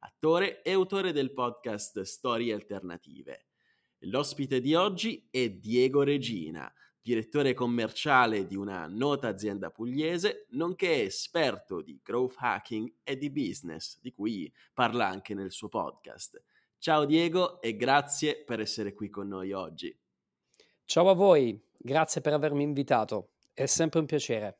attore e autore del podcast Storie Alternative. L'ospite di oggi è Diego Regina, direttore commerciale di una nota azienda pugliese, nonché esperto di growth hacking e di business, di cui parla anche nel suo podcast. Ciao Diego e grazie per essere qui con noi oggi. Ciao a voi, grazie per avermi invitato, è sempre un piacere.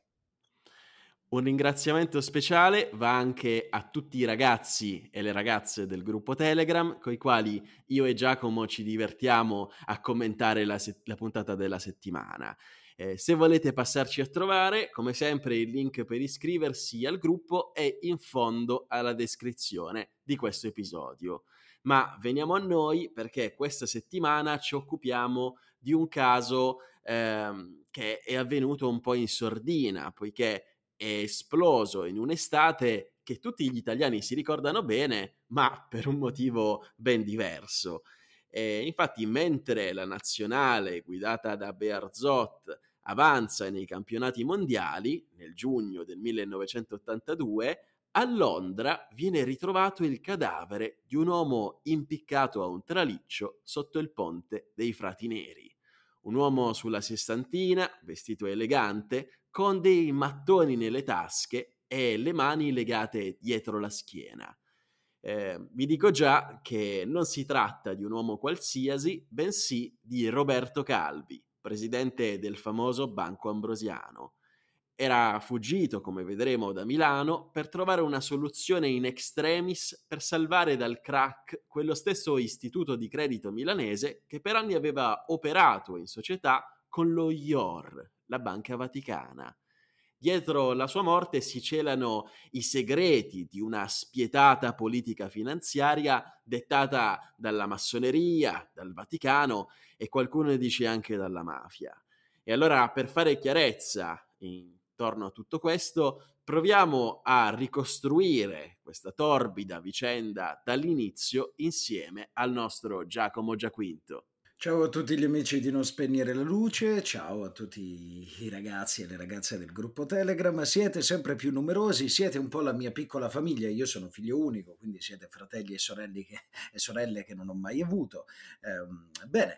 Un ringraziamento speciale va anche a tutti i ragazzi e le ragazze del gruppo Telegram, con i quali io e Giacomo ci divertiamo a commentare la, se- la puntata della settimana. Eh, se volete passarci a trovare, come sempre il link per iscriversi al gruppo è in fondo alla descrizione di questo episodio. Ma veniamo a noi perché questa settimana ci occupiamo di un caso ehm, che è avvenuto un po' in sordina, poiché è esploso in un'estate che tutti gli italiani si ricordano bene, ma per un motivo ben diverso. E infatti, mentre la nazionale guidata da Bearzot avanza nei campionati mondiali nel giugno del 1982, a Londra viene ritrovato il cadavere di un uomo impiccato a un traliccio sotto il ponte dei Frati Neri. Un uomo sulla sessantina, vestito elegante, con dei mattoni nelle tasche e le mani legate dietro la schiena. Eh, vi dico già che non si tratta di un uomo qualsiasi, bensì di Roberto Calvi, presidente del famoso Banco Ambrosiano. Era fuggito, come vedremo, da Milano per trovare una soluzione in extremis per salvare dal crack quello stesso istituto di credito milanese che per anni aveva operato in società con lo IOR, la Banca Vaticana. Dietro la sua morte si celano i segreti di una spietata politica finanziaria dettata dalla massoneria, dal Vaticano e qualcuno dice anche dalla mafia. E allora per fare chiarezza intorno a tutto questo, proviamo a ricostruire questa torbida vicenda dall'inizio insieme al nostro Giacomo Giaquinto. Ciao a tutti gli amici di Non Spegnere la Luce, ciao a tutti i ragazzi e le ragazze del gruppo Telegram, siete sempre più numerosi, siete un po' la mia piccola famiglia, io sono figlio unico, quindi siete fratelli e che, e sorelle che non ho mai avuto. Eh, bene,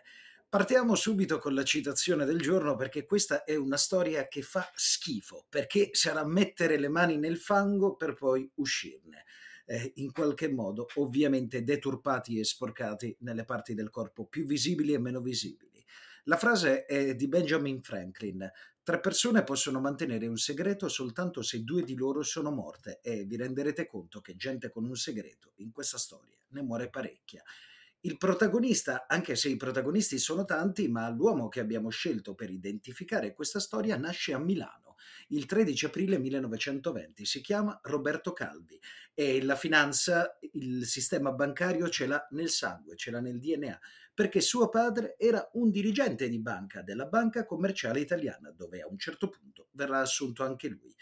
partiamo subito con la citazione del giorno perché questa è una storia che fa schifo, perché sarà mettere le mani nel fango per poi uscirne eh, in qualche modo ovviamente deturpati e sporcati nelle parti del corpo più visibili e meno visibili. La frase è di Benjamin Franklin. Tre persone possono mantenere un segreto soltanto se due di loro sono morte e vi renderete conto che gente con un segreto in questa storia ne muore parecchia. Il protagonista, anche se i protagonisti sono tanti, ma l'uomo che abbiamo scelto per identificare questa storia nasce a Milano il 13 aprile 1920. Si chiama Roberto Calvi e la finanza, il sistema bancario ce l'ha nel sangue, ce l'ha nel DNA, perché suo padre era un dirigente di banca della Banca Commerciale Italiana, dove a un certo punto verrà assunto anche lui.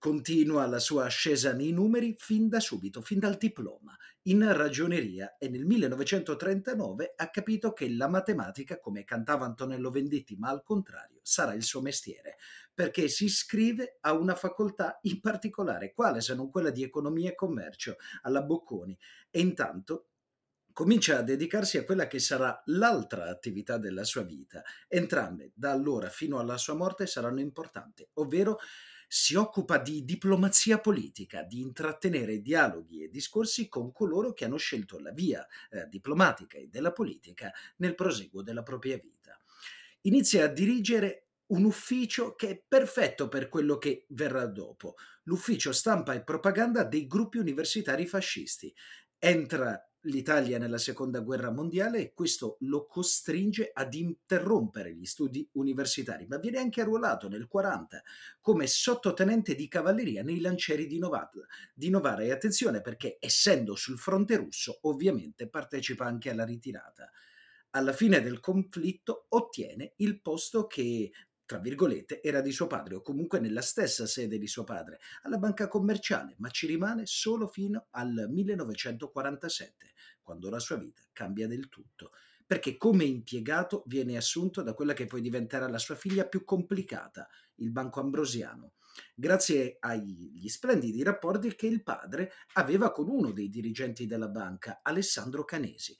Continua la sua ascesa nei numeri fin da subito, fin dal diploma, in ragioneria e nel 1939 ha capito che la matematica, come cantava Antonello Venditti, ma al contrario, sarà il suo mestiere, perché si iscrive a una facoltà in particolare, quale se non quella di economia e commercio, alla Bocconi, e intanto comincia a dedicarsi a quella che sarà l'altra attività della sua vita. Entrambe, da allora fino alla sua morte, saranno importanti, ovvero si occupa di diplomazia politica, di intrattenere dialoghi e discorsi con coloro che hanno scelto la via eh, diplomatica e della politica nel proseguo della propria vita. Inizia a dirigere un ufficio che è perfetto per quello che verrà dopo, l'ufficio stampa e propaganda dei gruppi universitari fascisti. Entra l'Italia nella seconda guerra mondiale e questo lo costringe ad interrompere gli studi universitari, ma viene anche arruolato nel 40 come sottotenente di cavalleria nei lancieri di Novara. Di Novara. E attenzione perché essendo sul fronte russo ovviamente partecipa anche alla ritirata. Alla fine del conflitto ottiene il posto che tra virgolette, era di suo padre o comunque nella stessa sede di suo padre, alla banca commerciale, ma ci rimane solo fino al 1947, quando la sua vita cambia del tutto, perché come impiegato viene assunto da quella che poi diventerà la sua figlia più complicata, il Banco Ambrosiano, grazie agli splendidi rapporti che il padre aveva con uno dei dirigenti della banca, Alessandro Canesi,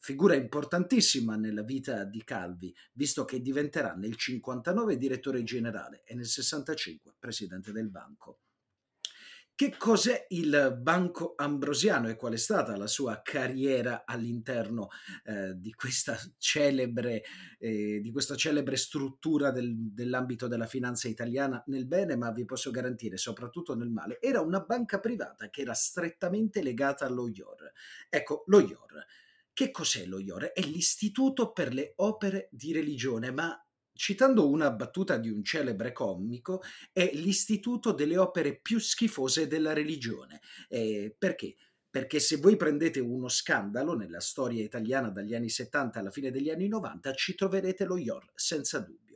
figura importantissima nella vita di Calvi, visto che diventerà nel 59 direttore generale e nel 65 presidente del banco. Che cos'è il Banco Ambrosiano e qual è stata la sua carriera all'interno eh, di, questa celebre, eh, di questa celebre struttura del, dell'ambito della finanza italiana nel bene, ma vi posso garantire soprattutto nel male? Era una banca privata che era strettamente legata allo IOR. Ecco, lo IOR che cos'è lo IOR? È l'Istituto per le opere di religione, ma citando una battuta di un celebre comico, è l'istituto delle opere più schifose della religione. Eh, perché? Perché se voi prendete uno scandalo nella storia italiana dagli anni 70 alla fine degli anni 90, ci troverete lo IOR, senza dubbio.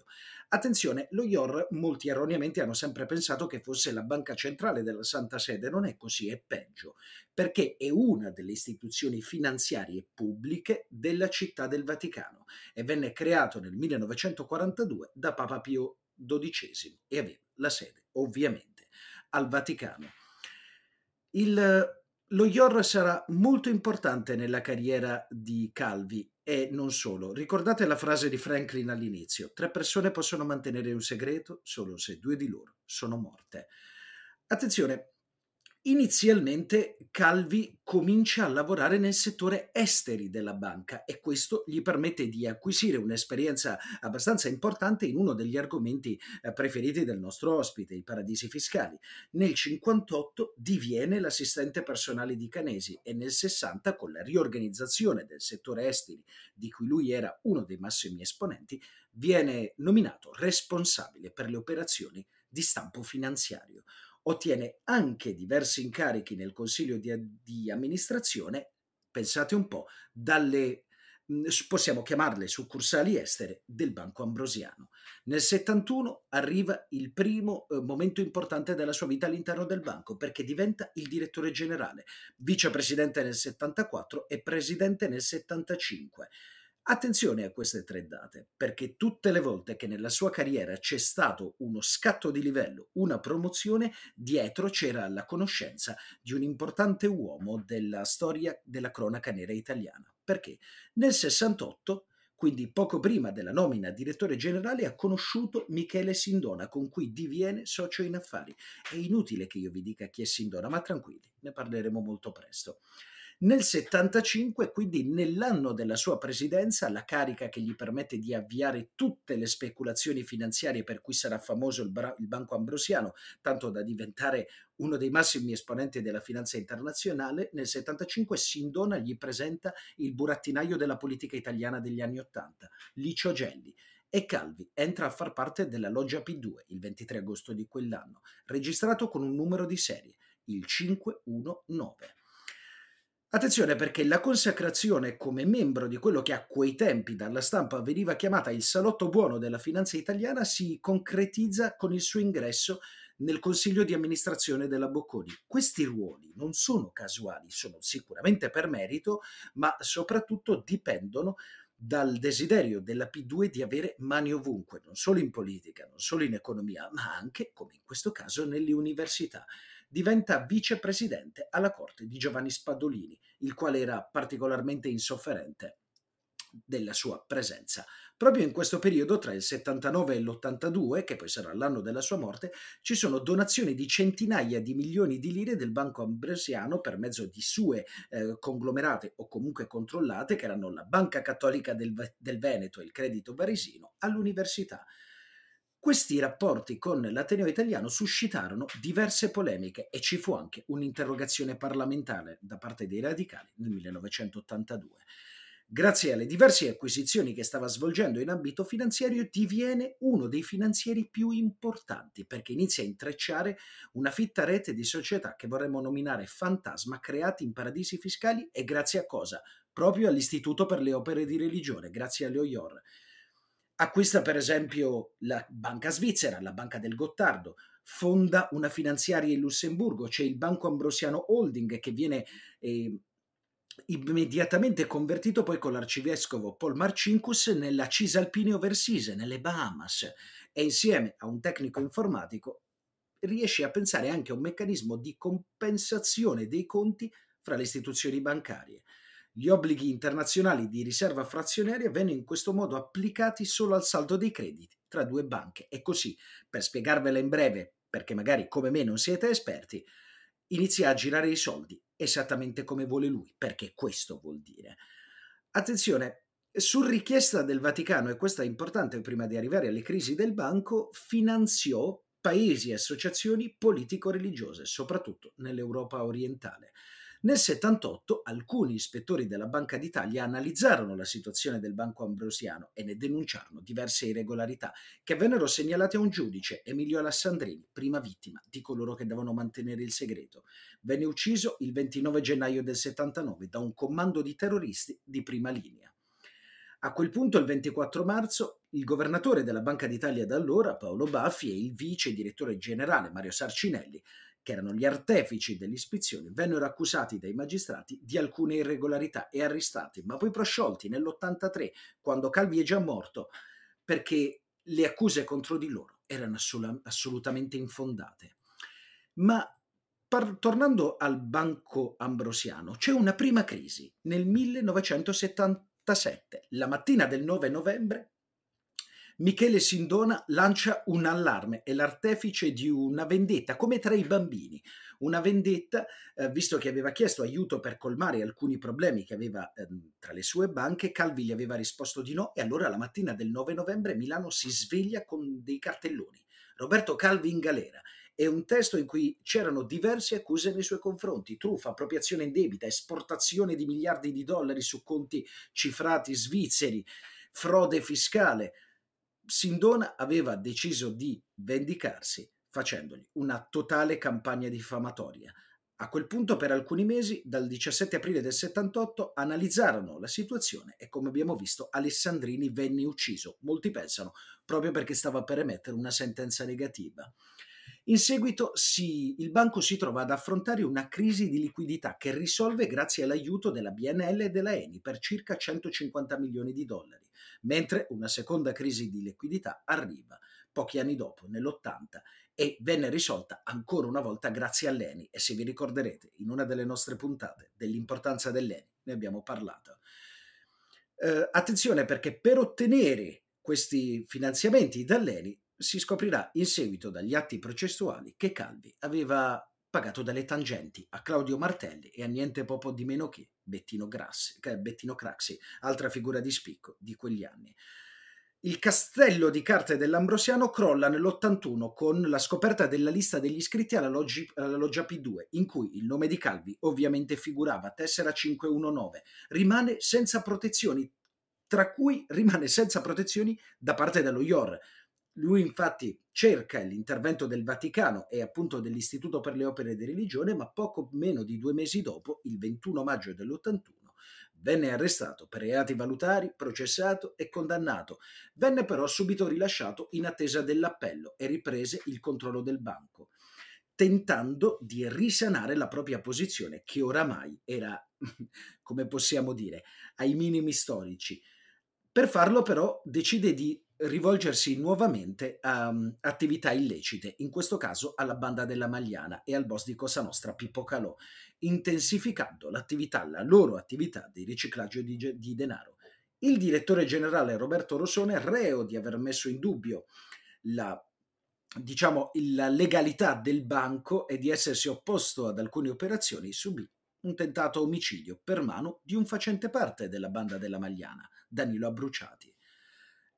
Attenzione, lo IOR molti erroneamente hanno sempre pensato che fosse la banca centrale della Santa Sede, non è così, è peggio, perché è una delle istituzioni finanziarie pubbliche della città del Vaticano e venne creato nel 1942 da Papa Pio XII e aveva la sede ovviamente al Vaticano. Il lo IOR sarà molto importante nella carriera di Calvi e non solo. Ricordate la frase di Franklin all'inizio: tre persone possono mantenere un segreto solo se due di loro sono morte. Attenzione, Inizialmente Calvi comincia a lavorare nel settore esteri della banca e questo gli permette di acquisire un'esperienza abbastanza importante in uno degli argomenti eh, preferiti del nostro ospite, i paradisi fiscali. Nel 58 diviene l'assistente personale di Canesi e nel 60 con la riorganizzazione del settore esteri di cui lui era uno dei massimi esponenti, viene nominato responsabile per le operazioni di stampo finanziario ottiene anche diversi incarichi nel consiglio di, di amministrazione, pensate un po', dalle mhmm, possiamo chiamarle succursali estere del Banco Ambrosiano. Nel 71 arriva il primo eh, momento importante della sua vita all'interno del banco perché diventa il direttore generale, vicepresidente nel 74 e presidente nel 75. Attenzione a queste tre date, perché tutte le volte che nella sua carriera c'è stato uno scatto di livello, una promozione, dietro c'era la conoscenza di un importante uomo della storia della cronaca nera italiana. Perché nel 68 quindi poco prima della nomina a direttore generale ha conosciuto Michele Sindona con cui diviene socio in affari. È inutile che io vi dica chi è Sindona, ma tranquilli, ne parleremo molto presto. Nel 75, quindi nell'anno della sua presidenza, la carica che gli permette di avviare tutte le speculazioni finanziarie per cui sarà famoso il, bra- il Banco Ambrosiano, tanto da diventare uno dei massimi esponenti della finanza internazionale, nel 75 Sindona gli presenta il burattinaio della politica italiana degli anni 80, Licio Gelli, e Calvi entra a far parte della loggia P2 il 23 agosto di quell'anno, registrato con un numero di serie, il 519. Attenzione perché la consacrazione come membro di quello che a quei tempi dalla stampa veniva chiamata il salotto buono della finanza italiana si concretizza con il suo ingresso nel consiglio di amministrazione della Bocconi. Questi ruoli non sono casuali, sono sicuramente per merito, ma soprattutto dipendono dal desiderio della P2 di avere mani ovunque, non solo in politica, non solo in economia, ma anche, come in questo caso, nelle università diventa vicepresidente alla corte di Giovanni Spadolini, il quale era particolarmente insofferente della sua presenza. Proprio in questo periodo, tra il 79 e l'82, che poi sarà l'anno della sua morte, ci sono donazioni di centinaia di milioni di lire del Banco Ambrosiano per mezzo di sue eh, conglomerate o comunque controllate, che erano la Banca Cattolica del, del Veneto e il Credito Varesino, all'università. Questi rapporti con l'Ateneo italiano suscitarono diverse polemiche e ci fu anche un'interrogazione parlamentare da parte dei radicali nel 1982. Grazie alle diverse acquisizioni che stava svolgendo in ambito finanziario, diviene uno dei finanzieri più importanti perché inizia a intrecciare una fitta rete di società che vorremmo nominare fantasma creati in paradisi fiscali e grazie a cosa? Proprio all'Istituto per le opere di religione, grazie alle OIOR Acquista per esempio la banca svizzera, la banca del Gottardo, fonda una finanziaria in Lussemburgo, c'è il Banco Ambrosiano Holding che viene eh, immediatamente convertito poi con l'arcivescovo Paul Marcinkus nella Cisalpine Overseas, nelle Bahamas, e insieme a un tecnico informatico riesce a pensare anche a un meccanismo di compensazione dei conti fra le istituzioni bancarie. Gli obblighi internazionali di riserva frazionaria vennero in questo modo applicati solo al saldo dei crediti tra due banche e così, per spiegarvela in breve, perché magari come me non siete esperti, inizia a girare i soldi esattamente come vuole lui, perché questo vuol dire. Attenzione, su richiesta del Vaticano, e questo è importante prima di arrivare alle crisi del banco, finanziò paesi e associazioni politico-religiose, soprattutto nell'Europa orientale. Nel 78 alcuni ispettori della Banca d'Italia analizzarono la situazione del Banco Ambrosiano e ne denunciarono diverse irregolarità che vennero segnalate a un giudice, Emilio Alassandrini, prima vittima di coloro che devono mantenere il segreto. Venne ucciso il 29 gennaio del 79 da un comando di terroristi di prima linea. A quel punto, il 24 marzo, il governatore della Banca d'Italia da allora, Paolo Baffi, e il vice direttore generale Mario Sarcinelli che erano gli artefici dell'ispezione, vennero accusati dai magistrati di alcune irregolarità e arrestati, ma poi prosciolti nell'83, quando Calvi è già morto, perché le accuse contro di loro erano assolutamente infondate. Ma par- tornando al Banco Ambrosiano, c'è una prima crisi nel 1977. La mattina del 9 novembre Michele Sindona lancia un allarme, è l'artefice di una vendetta, come tra i bambini. Una vendetta, eh, visto che aveva chiesto aiuto per colmare alcuni problemi che aveva eh, tra le sue banche, Calvi gli aveva risposto di no e allora la mattina del 9 novembre Milano si sveglia con dei cartelloni. Roberto Calvi in galera. È un testo in cui c'erano diverse accuse nei suoi confronti, truffa, appropriazione indebita, esportazione di miliardi di dollari su conti cifrati svizzeri, frode fiscale, Sindona aveva deciso di vendicarsi facendogli una totale campagna diffamatoria. A quel punto, per alcuni mesi, dal 17 aprile del 78, analizzarono la situazione e, come abbiamo visto, Alessandrini venne ucciso. Molti pensano proprio perché stava per emettere una sentenza negativa. In seguito si, il banco si trova ad affrontare una crisi di liquidità che risolve grazie all'aiuto della BNL e della Eni per circa 150 milioni di dollari mentre una seconda crisi di liquidità arriva pochi anni dopo, nell'80, e venne risolta ancora una volta grazie all'ENI. E se vi ricorderete, in una delle nostre puntate dell'importanza dell'ENI ne abbiamo parlato. Eh, attenzione perché per ottenere questi finanziamenti dall'ENI si scoprirà in seguito dagli atti processuali che Calvi aveva pagato dalle tangenti a Claudio Martelli e a niente poco di meno che Bettino, Grassi, Bettino Craxi, altra figura di spicco di quegli anni. Il castello di carte dell'Ambrosiano crolla nell'81 con la scoperta della lista degli iscritti alla, loggi, alla loggia P2, in cui il nome di Calvi ovviamente figurava, tessera 519, rimane senza protezioni, tra cui rimane senza protezioni da parte dello IOR, lui infatti cerca l'intervento del Vaticano e appunto dell'Istituto per le opere di religione, ma poco meno di due mesi dopo, il 21 maggio dell'81, venne arrestato per reati valutari, processato e condannato. Venne però subito rilasciato in attesa dell'appello e riprese il controllo del banco, tentando di risanare la propria posizione che oramai era, come possiamo dire, ai minimi storici. Per farlo però decide di rivolgersi nuovamente a um, attività illecite, in questo caso alla banda della Magliana e al boss di Cosa Nostra Pippo Calò, intensificando l'attività, la loro attività di riciclaggio di, di denaro. Il direttore generale Roberto Rossone, reo di aver messo in dubbio la diciamo, la legalità del banco e di essersi opposto ad alcune operazioni, subì un tentato omicidio per mano di un facente parte della banda della Magliana, Danilo Abbruciati.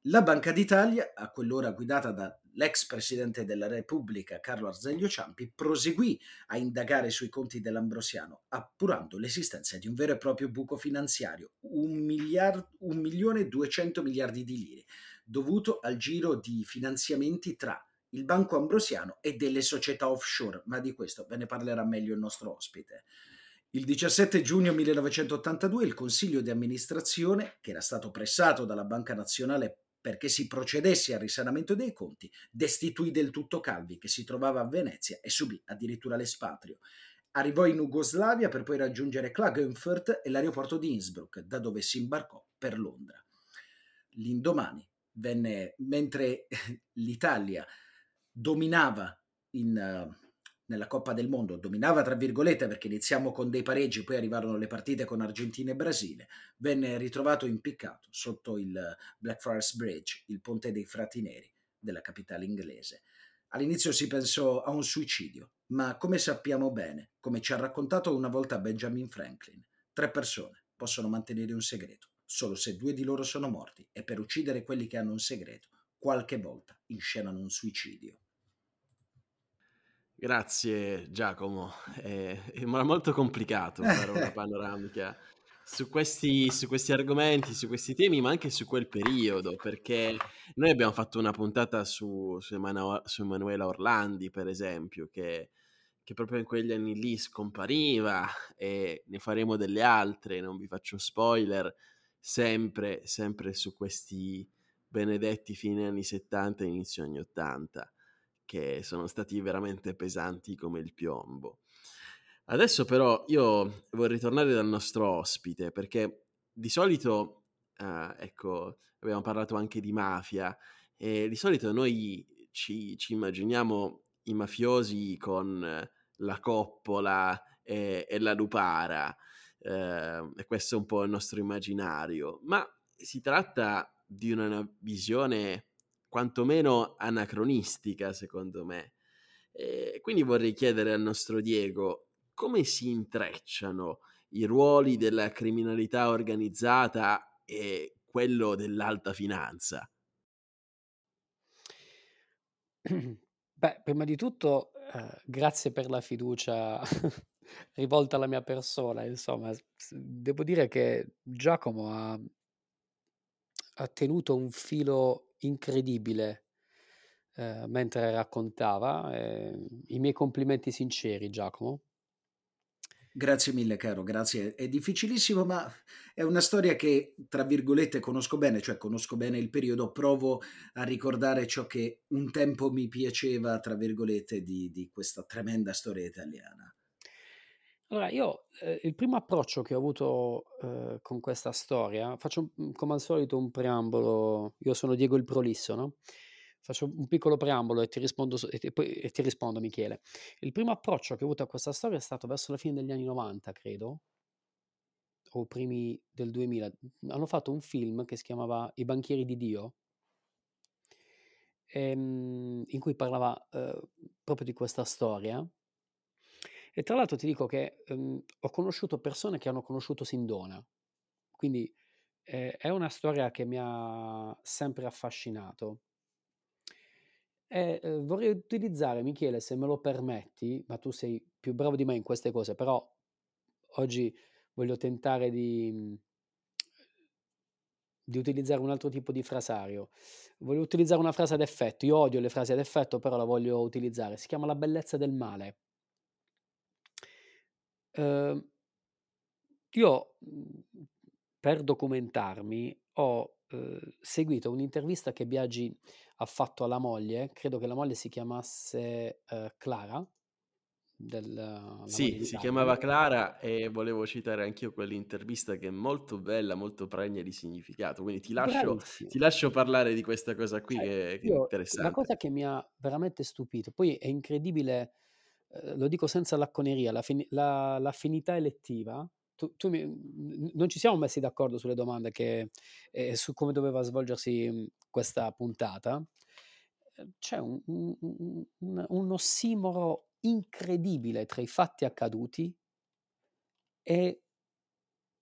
La Banca d'Italia, a quell'ora guidata dall'ex presidente della Repubblica Carlo Arzeglio Ciampi, proseguì a indagare sui conti dell'Ambrosiano, appurando l'esistenza di un vero e proprio buco finanziario, un, miliard, un milione e duecento miliardi di lire, dovuto al giro di finanziamenti tra il Banco Ambrosiano e delle società offshore, ma di questo ve ne parlerà meglio il nostro ospite. Il 17 giugno 1982 il Consiglio di amministrazione, che era stato pressato dalla Banca Nazionale perché si procedesse al risanamento dei conti, destituì del tutto Calvi, che si trovava a Venezia e subì addirittura l'espatrio. Arrivò in Jugoslavia per poi raggiungere Klagenfurt e l'aeroporto di Innsbruck, da dove si imbarcò per Londra. L'indomani, venne, mentre l'Italia dominava in, uh, nella Coppa del Mondo, dominava tra virgolette perché iniziamo con dei pareggi, poi arrivarono le partite con Argentina e Brasile, venne ritrovato impiccato sotto il Blackfriars Bridge, il ponte dei frati neri della capitale inglese. All'inizio si pensò a un suicidio, ma come sappiamo bene, come ci ha raccontato una volta Benjamin Franklin, tre persone possono mantenere un segreto, solo se due di loro sono morti e per uccidere quelli che hanno un segreto, qualche volta inscenano un suicidio. Grazie Giacomo, è, è molto complicato fare una panoramica su questi, su questi argomenti, su questi temi, ma anche su quel periodo, perché noi abbiamo fatto una puntata su, su, Emanu- su Emanuela Orlandi, per esempio, che, che, proprio in quegli anni lì scompariva e ne faremo delle altre, non vi faccio spoiler, sempre, sempre su questi benedetti fine anni 70 e inizio anni 80 che sono stati veramente pesanti come il piombo. Adesso però io vorrei ritornare dal nostro ospite perché di solito, eh, ecco, abbiamo parlato anche di mafia e di solito noi ci, ci immaginiamo i mafiosi con la coppola e, e la lupara eh, e questo è un po' il nostro immaginario, ma si tratta di una visione quantomeno anacronistica, secondo me. E quindi vorrei chiedere al nostro Diego come si intrecciano i ruoli della criminalità organizzata e quello dell'alta finanza. Beh, prima di tutto, eh, grazie per la fiducia rivolta alla mia persona. Insomma, devo dire che Giacomo ha, ha tenuto un filo incredibile, ehm, mentre raccontava. Ehm, I miei complimenti sinceri, Giacomo. Grazie mille caro, grazie. È difficilissimo, ma è una storia che, tra virgolette, conosco bene, cioè conosco bene il periodo, provo a ricordare ciò che un tempo mi piaceva, tra virgolette, di, di questa tremenda storia italiana. Allora, io eh, il primo approccio che ho avuto eh, con questa storia, faccio un- come al solito un preambolo, io sono Diego il Prolisso, no? Faccio un piccolo preambolo e ti rispondo, e, poi, e ti rispondo Michele. Il primo approccio che ho avuto a questa storia è stato verso la fine degli anni 90, credo, o primi del 2000. Hanno fatto un film che si chiamava I banchieri di Dio, ehm, in cui parlava eh, proprio di questa storia e tra l'altro ti dico che ehm, ho conosciuto persone che hanno conosciuto Sindona, quindi eh, è una storia che mi ha sempre affascinato. E eh, vorrei utilizzare, Michele, se me lo permetti, ma tu sei più bravo di me in queste cose, però oggi voglio tentare di, di utilizzare un altro tipo di frasario. Voglio utilizzare una frase ad effetto. Io odio le frasi ad effetto, però la voglio utilizzare. Si chiama la bellezza del male. Ehm, io, mhmm, per documentarmi ho, uhm, seguito un'intervista che Biagi ha fatto alla moglie, credo che la moglie si chiamasse, uhm, Clara, del Sì, si chiamava Clara e volevo citare anch'io quell'intervista che è molto bella, molto pregna di significato, quindi ti lascio ti lascio parlare di questa cosa qui Cioè, che che è io la cosa che mi ha veramente stupito, poi è incredibile Ehm, lo dico senza lacconeria, la fini la l'affinità elettiva tu tu mi non ci siamo messi d'accordo sulle domande che ehm, su come doveva svolgersi, mhmm, questa puntata. Ehm, c'è un un un un ossimoro incredibile tra i fatti accaduti e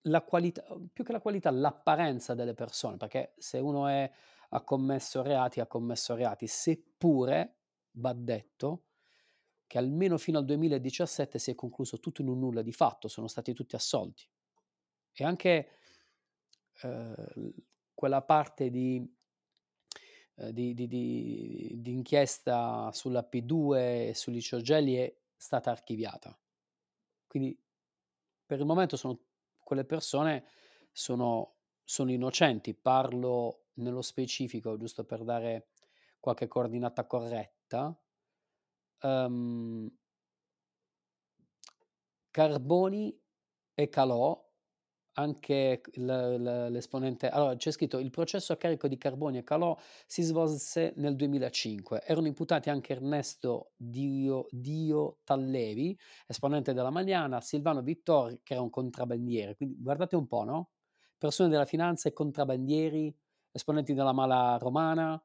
la qualità più che la qualità, l'apparenza delle persone, perché se uno è ha commesso reati, ha commesso reati, seppure, va detto, che almeno fino al 2017 si è concluso tutto in un nulla di fatto, sono stati tutti assolti. E anche eh, quella parte di, eh, di, di, di, inchiesta sulla P2 e sugli Ciorgelli è stata archiviata. Quindi per il momento sono, quelle persone sono, sono innocenti, parlo nello specifico giusto per dare qualche coordinata corretta. Um, Carboni e Calò anche l'esponente, allora c'è scritto il processo a carico di Carboni e Calò si svolse nel 2005, erano imputati anche Ernesto Dio, Dio Tallevi, esponente della Magliana, Silvano Vittori che era un contrabbandiere, quindi guardate un po', no? Persone della finanza e contrabbandieri, esponenti della mala romana,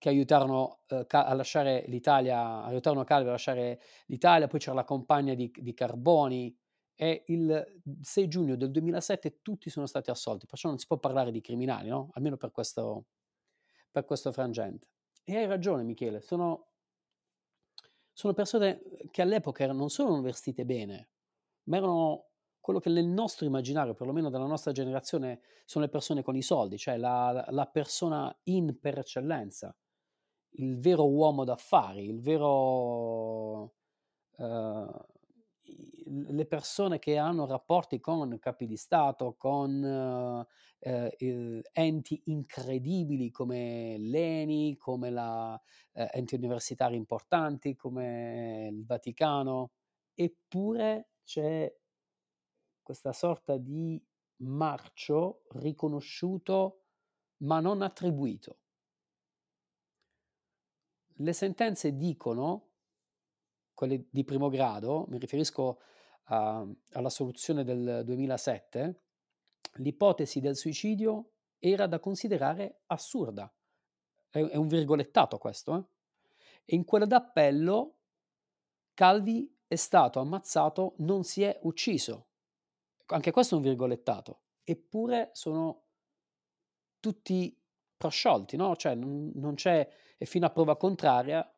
che aiutarono eh, a lasciare l'Italia, aiutarono Calvi a lasciare l'Italia, poi c'era la compagna di, di Carboni, e il 6 giugno del 2007 tutti sono stati assolti, perciò non si può parlare di criminali, no? almeno per questo, per questo frangente. E hai ragione Michele, sono, sono persone che all'epoca non solo vestite bene, ma erano quello che nel nostro immaginario, perlomeno della nostra generazione, sono le persone con i soldi, cioè la, la persona in per eccellenza, il vero uomo d'affari, il vero... Uh, le persone che hanno rapporti con capi di Stato, con eh, eh, enti incredibili come l'ENI, come la, eh, enti universitari importanti come il Vaticano, eppure c'è questa sorta di marcio riconosciuto ma non attribuito. Le sentenze dicono quelle di primo grado, mi riferisco a, alla soluzione del 2007, l'ipotesi del suicidio era da considerare assurda. È, è un virgolettato questo. Eh? E in quella d'appello Calvi è stato ammazzato, non si è ucciso. Anche questo è un virgolettato. Eppure sono tutti prosciolti, no? Cioè non, non c'è, e fino a prova contraria,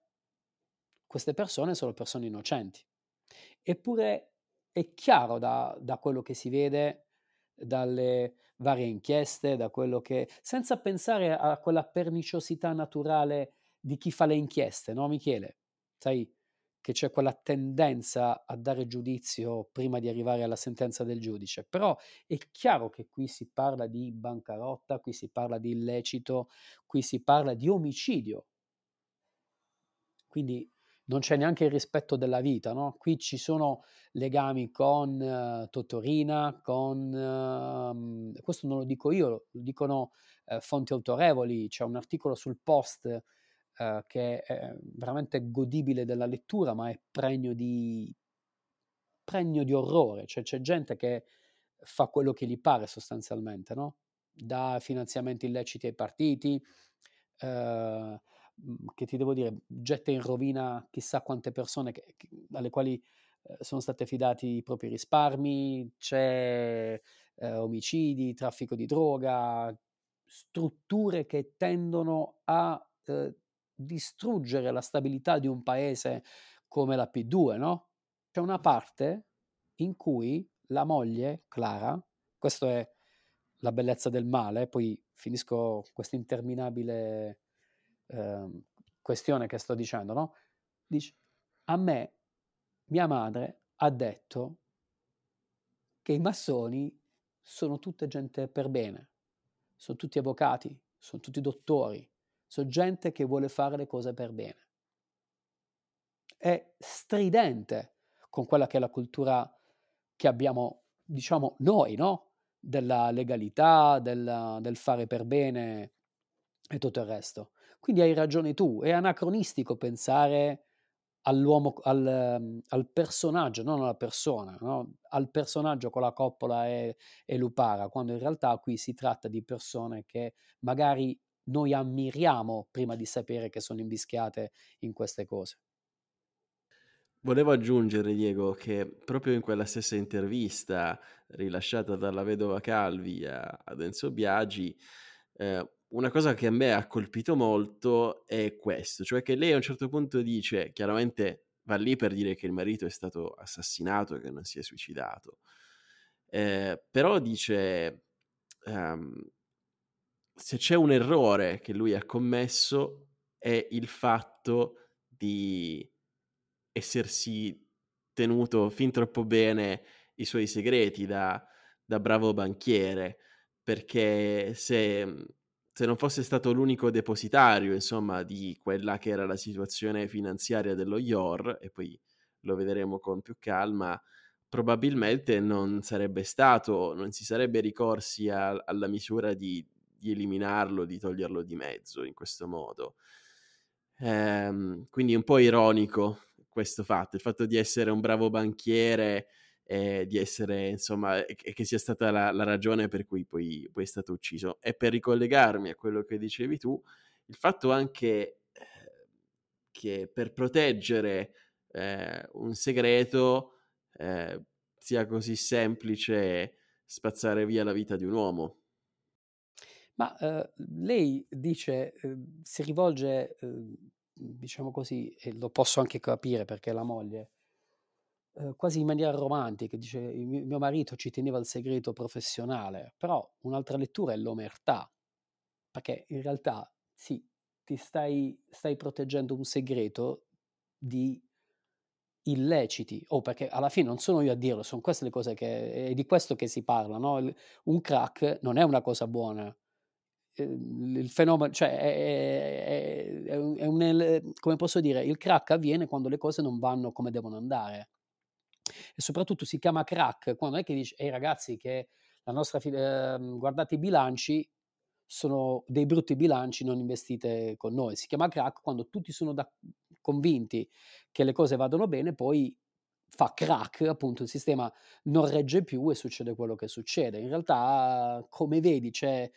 queste persone sono persone innocenti. Eppure è chiaro da, da quello che si vede dalle varie inchieste, da quello che, senza pensare a quella perniciosità naturale di chi fa le inchieste, no Michele? Sai che c'è quella tendenza a dare giudizio prima di arrivare alla sentenza del giudice, però è chiaro che qui si parla di bancarotta, qui si parla di illecito, qui si parla di omicidio. Quindi non c'è neanche il rispetto della vita, no? Qui ci sono legami con uh, Totorina, con... Uh, questo non lo dico io, lo dicono uh, fonti autorevoli, c'è un articolo sul post uh, che è veramente godibile della lettura, ma è pregno di, pregno di orrore, cioè c'è gente che fa quello che gli pare sostanzialmente, no? Dà finanziamenti illeciti ai partiti, Mhmm, che ti devo dire, getta in rovina chissà quante persone che, che, alle quali eh, sono state affidati i propri risparmi, c'è eh, omicidi, traffico di droga, strutture che tendono a eh, distruggere la stabilità di un paese come la P2, no? C'è una parte in cui la moglie, Clara, questa è la bellezza del male, poi finisco questo interminabile eh, questione che sto dicendo, no? Dice, a me mia madre ha detto che i massoni sono tutte gente per bene, sono tutti avvocati, sono tutti dottori, sono gente che vuole fare le cose per bene. È stridente con quella che è la cultura che abbiamo, diciamo, noi, no? Della legalità, del, del fare per bene e tutto il resto. Quindi hai ragione tu, è anacronistico pensare all'uomo, al, mhmm, al personaggio, non alla persona, no? al personaggio con la coppola e, e Lupara, quando in realtà qui si tratta di persone che magari noi ammiriamo prima di sapere che sono invischiate in queste cose. Volevo aggiungere, Diego, che proprio in quella stessa intervista rilasciata dalla vedova Calvi a, Enzo Biagi, eh, una cosa che a me ha colpito molto è questo, cioè che lei a un certo punto dice, chiaramente va lì per dire che il marito è stato assassinato e che non si è suicidato, eh, però dice, um, se c'è un errore che lui ha commesso è il fatto di essersi tenuto fin troppo bene i suoi segreti da, da bravo banchiere, perché se, se, non fosse stato l'unico depositario, insomma, di quella che era la situazione finanziaria dello IOR, e poi lo vedremo con più calma, probabilmente non sarebbe stato, non si sarebbe ricorsi a, alla misura di, di eliminarlo, di toglierlo di mezzo in questo modo. Ehm, quindi è un po' ironico questo fatto, il fatto di essere un bravo banchiere e di essere, insomma, e che sia stata la, la ragione per cui poi, poi, è stato ucciso. E per ricollegarmi a quello che dicevi tu, il fatto anche eh, che per proteggere eh, un segreto eh, sia così semplice spazzare via la vita di un uomo. Ma eh, lei dice, eh, si rivolge, eh, diciamo così, e lo posso anche capire perché la moglie, eh, quasi in maniera romantica, dice mio marito ci teneva il segreto professionale, però un'altra lettura è l'omertà, perché in realtà sì, ti stai, stai proteggendo un segreto di illeciti, o oh, perché alla fine non sono io a dirlo, sono queste le cose che, è di questo che si parla, no? un crack non è una cosa buona, Ehm, il fenomeno, cioè è, è, è, un, è un, come posso dire, il crack avviene quando le cose non vanno come devono andare. E soprattutto si chiama crack quando è che dici, ehi ragazzi, che la nostra, eh, guardate i bilanci, sono dei brutti bilanci, non investite con noi. Si chiama crack quando tutti sono da, convinti che le cose vadano bene, poi fa crack, appunto il sistema non regge più e succede quello che succede. In realtà, come vedi, c'è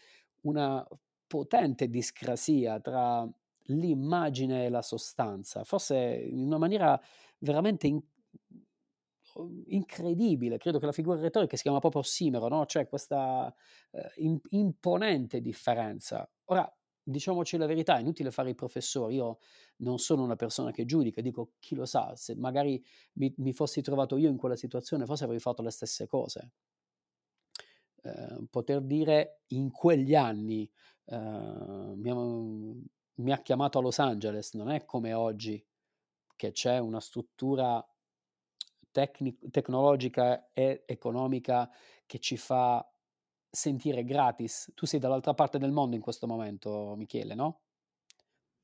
una potente discrasia tra l'immagine e la sostanza, forse in una maniera veramente in- incredibile. Credo che la figura retorica si chiama proprio ossimero, no? C'è questa eh, in- imponente differenza. Ora, diciamoci la verità, è inutile fare i professori, io non sono una persona che giudica, dico chi lo sa, se magari mi, mi fossi trovato io in quella situazione forse avrei fatto le stesse cose. Ehm, poter dire in quegli anni eh, mi, ha, mi, ha, chiamato a Los Angeles, non è come oggi che c'è una struttura tecnic- tecnologica e economica che ci fa sentire gratis. Tu sei dall'altra parte del mondo in questo momento, Michele, no?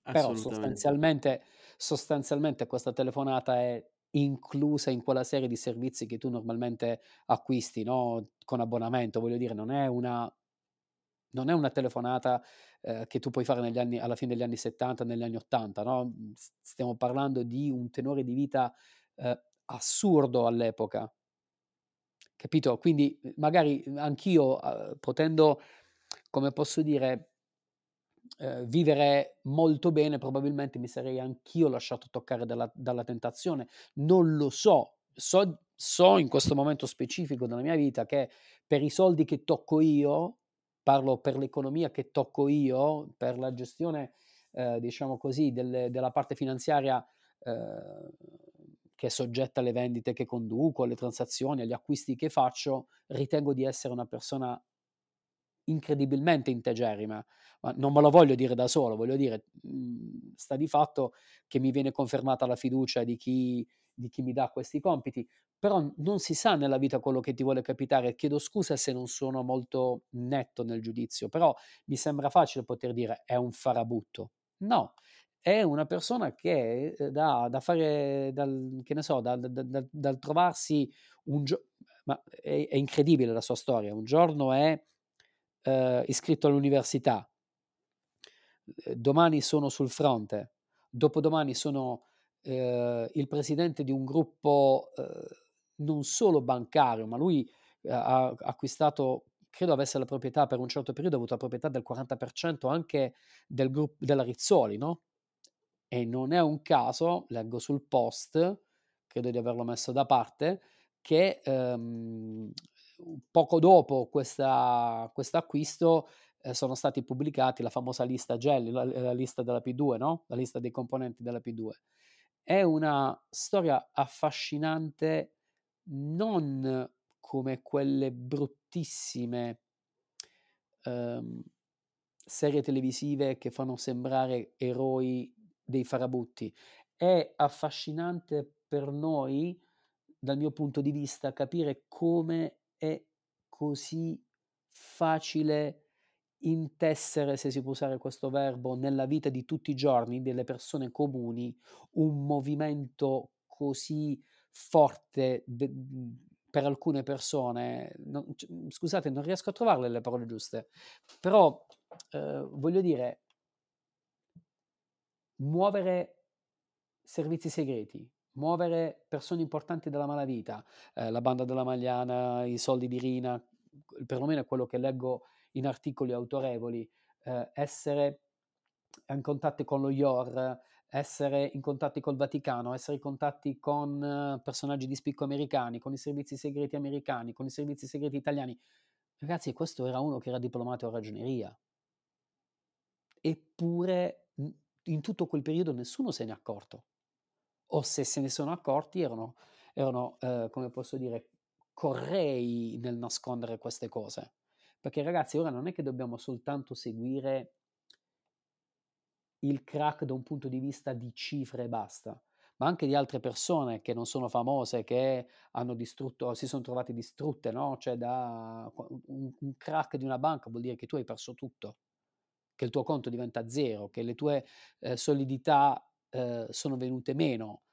Però sostanzialmente, sostanzialmente questa telefonata è inclusa in quella serie di servizi che tu normalmente acquisti, no, con abbonamento, voglio dire, non è una non è una telefonata eh, che tu puoi fare negli anni, alla fine degli anni 70, negli anni 80, no? Stiamo parlando di un tenore di vita eh, assurdo all'epoca. Capito? Quindi magari anch'io, eh, potendo, come posso dire, eh, vivere molto bene, probabilmente mi sarei anch'io lasciato toccare dalla, dalla tentazione. Non lo so. so. So in questo momento specifico della mia vita che per i soldi che tocco io, parlo per l'economia che tocco io, per la gestione, eh, diciamo così, del, della parte finanziaria eh, che è soggetta alle vendite che conduco, alle transazioni, agli acquisti che faccio, ritengo di essere una persona incredibilmente integerrima, ma non me lo voglio dire da solo, voglio dire, mhmm, sta di fatto che mi viene confermata la fiducia di chi, di chi mi dà questi compiti, però non si sa nella vita quello che ti vuole capitare. Chiedo scusa se non sono molto netto nel giudizio, però mi sembra facile poter dire è un farabutto. No, è una persona che eh, da, da fare, dal, che ne so, dal, dal, dal trovarsi un giorno, ma è, è incredibile la sua storia, un giorno è eh, iscritto all'università, eh, domani sono sul fronte, dopodomani sono eh, il presidente di un gruppo eh, non solo bancario, ma lui eh, ha acquistato, credo avesse la proprietà per un certo periodo, ha avuto la proprietà del 40% anche del gruppo della Rizzoli, no? E non è un caso, leggo sul post, credo di averlo messo da parte, che ehm, poco dopo questo acquisto eh, sono stati pubblicati la famosa lista Gelli, la, la lista della P2, no? La lista dei componenti della P2. È una storia affascinante non come quelle bruttissime ehm, serie televisive che fanno sembrare eroi dei farabutti. È affascinante per noi, dal mio punto di vista, capire come è così facile intessere, se si può usare questo verbo, nella vita di tutti i giorni delle persone comuni un movimento così forte de, per alcune persone. Non, scusate, non riesco a trovarle le parole giuste, però eh, voglio dire, muovere servizi segreti, muovere persone importanti della malavita, eh, la banda della Magliana, i soldi di Rina, perlomeno è quello che leggo in articoli autorevoli, eh, essere in contatti con lo IOR, essere in contatti col Vaticano, essere in contatti con uh, personaggi di spicco americani, con i servizi segreti americani, con i servizi segreti italiani. Ragazzi, questo era uno che era diplomato a ragioneria. Eppure in tutto quel periodo nessuno se ne è accorto. O se se ne sono accorti erano, erano eh, come posso dire, correi nel nascondere queste cose. Perché ragazzi, ora non è che dobbiamo soltanto seguire il crack da un punto di vista di cifre e basta, ma anche di altre persone che non sono famose, che hanno distrutto, si sono trovate distrutte, no? Cioè da un crack di una banca vuol dire che tu hai perso tutto, che il tuo conto diventa zero, che le tue eh, solidità eh, sono venute meno.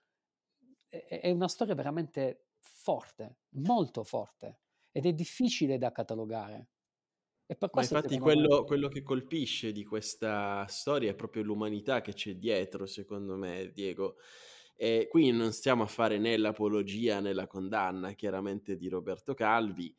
È, è una storia veramente forte, molto forte, ed è difficile da catalogare. Ma infatti quello, quello, che colpisce di questa storia è proprio l'umanità che c'è dietro, secondo me, Diego. E qui non stiamo a fare né l'apologia né la condanna, chiaramente, di Roberto Calvi.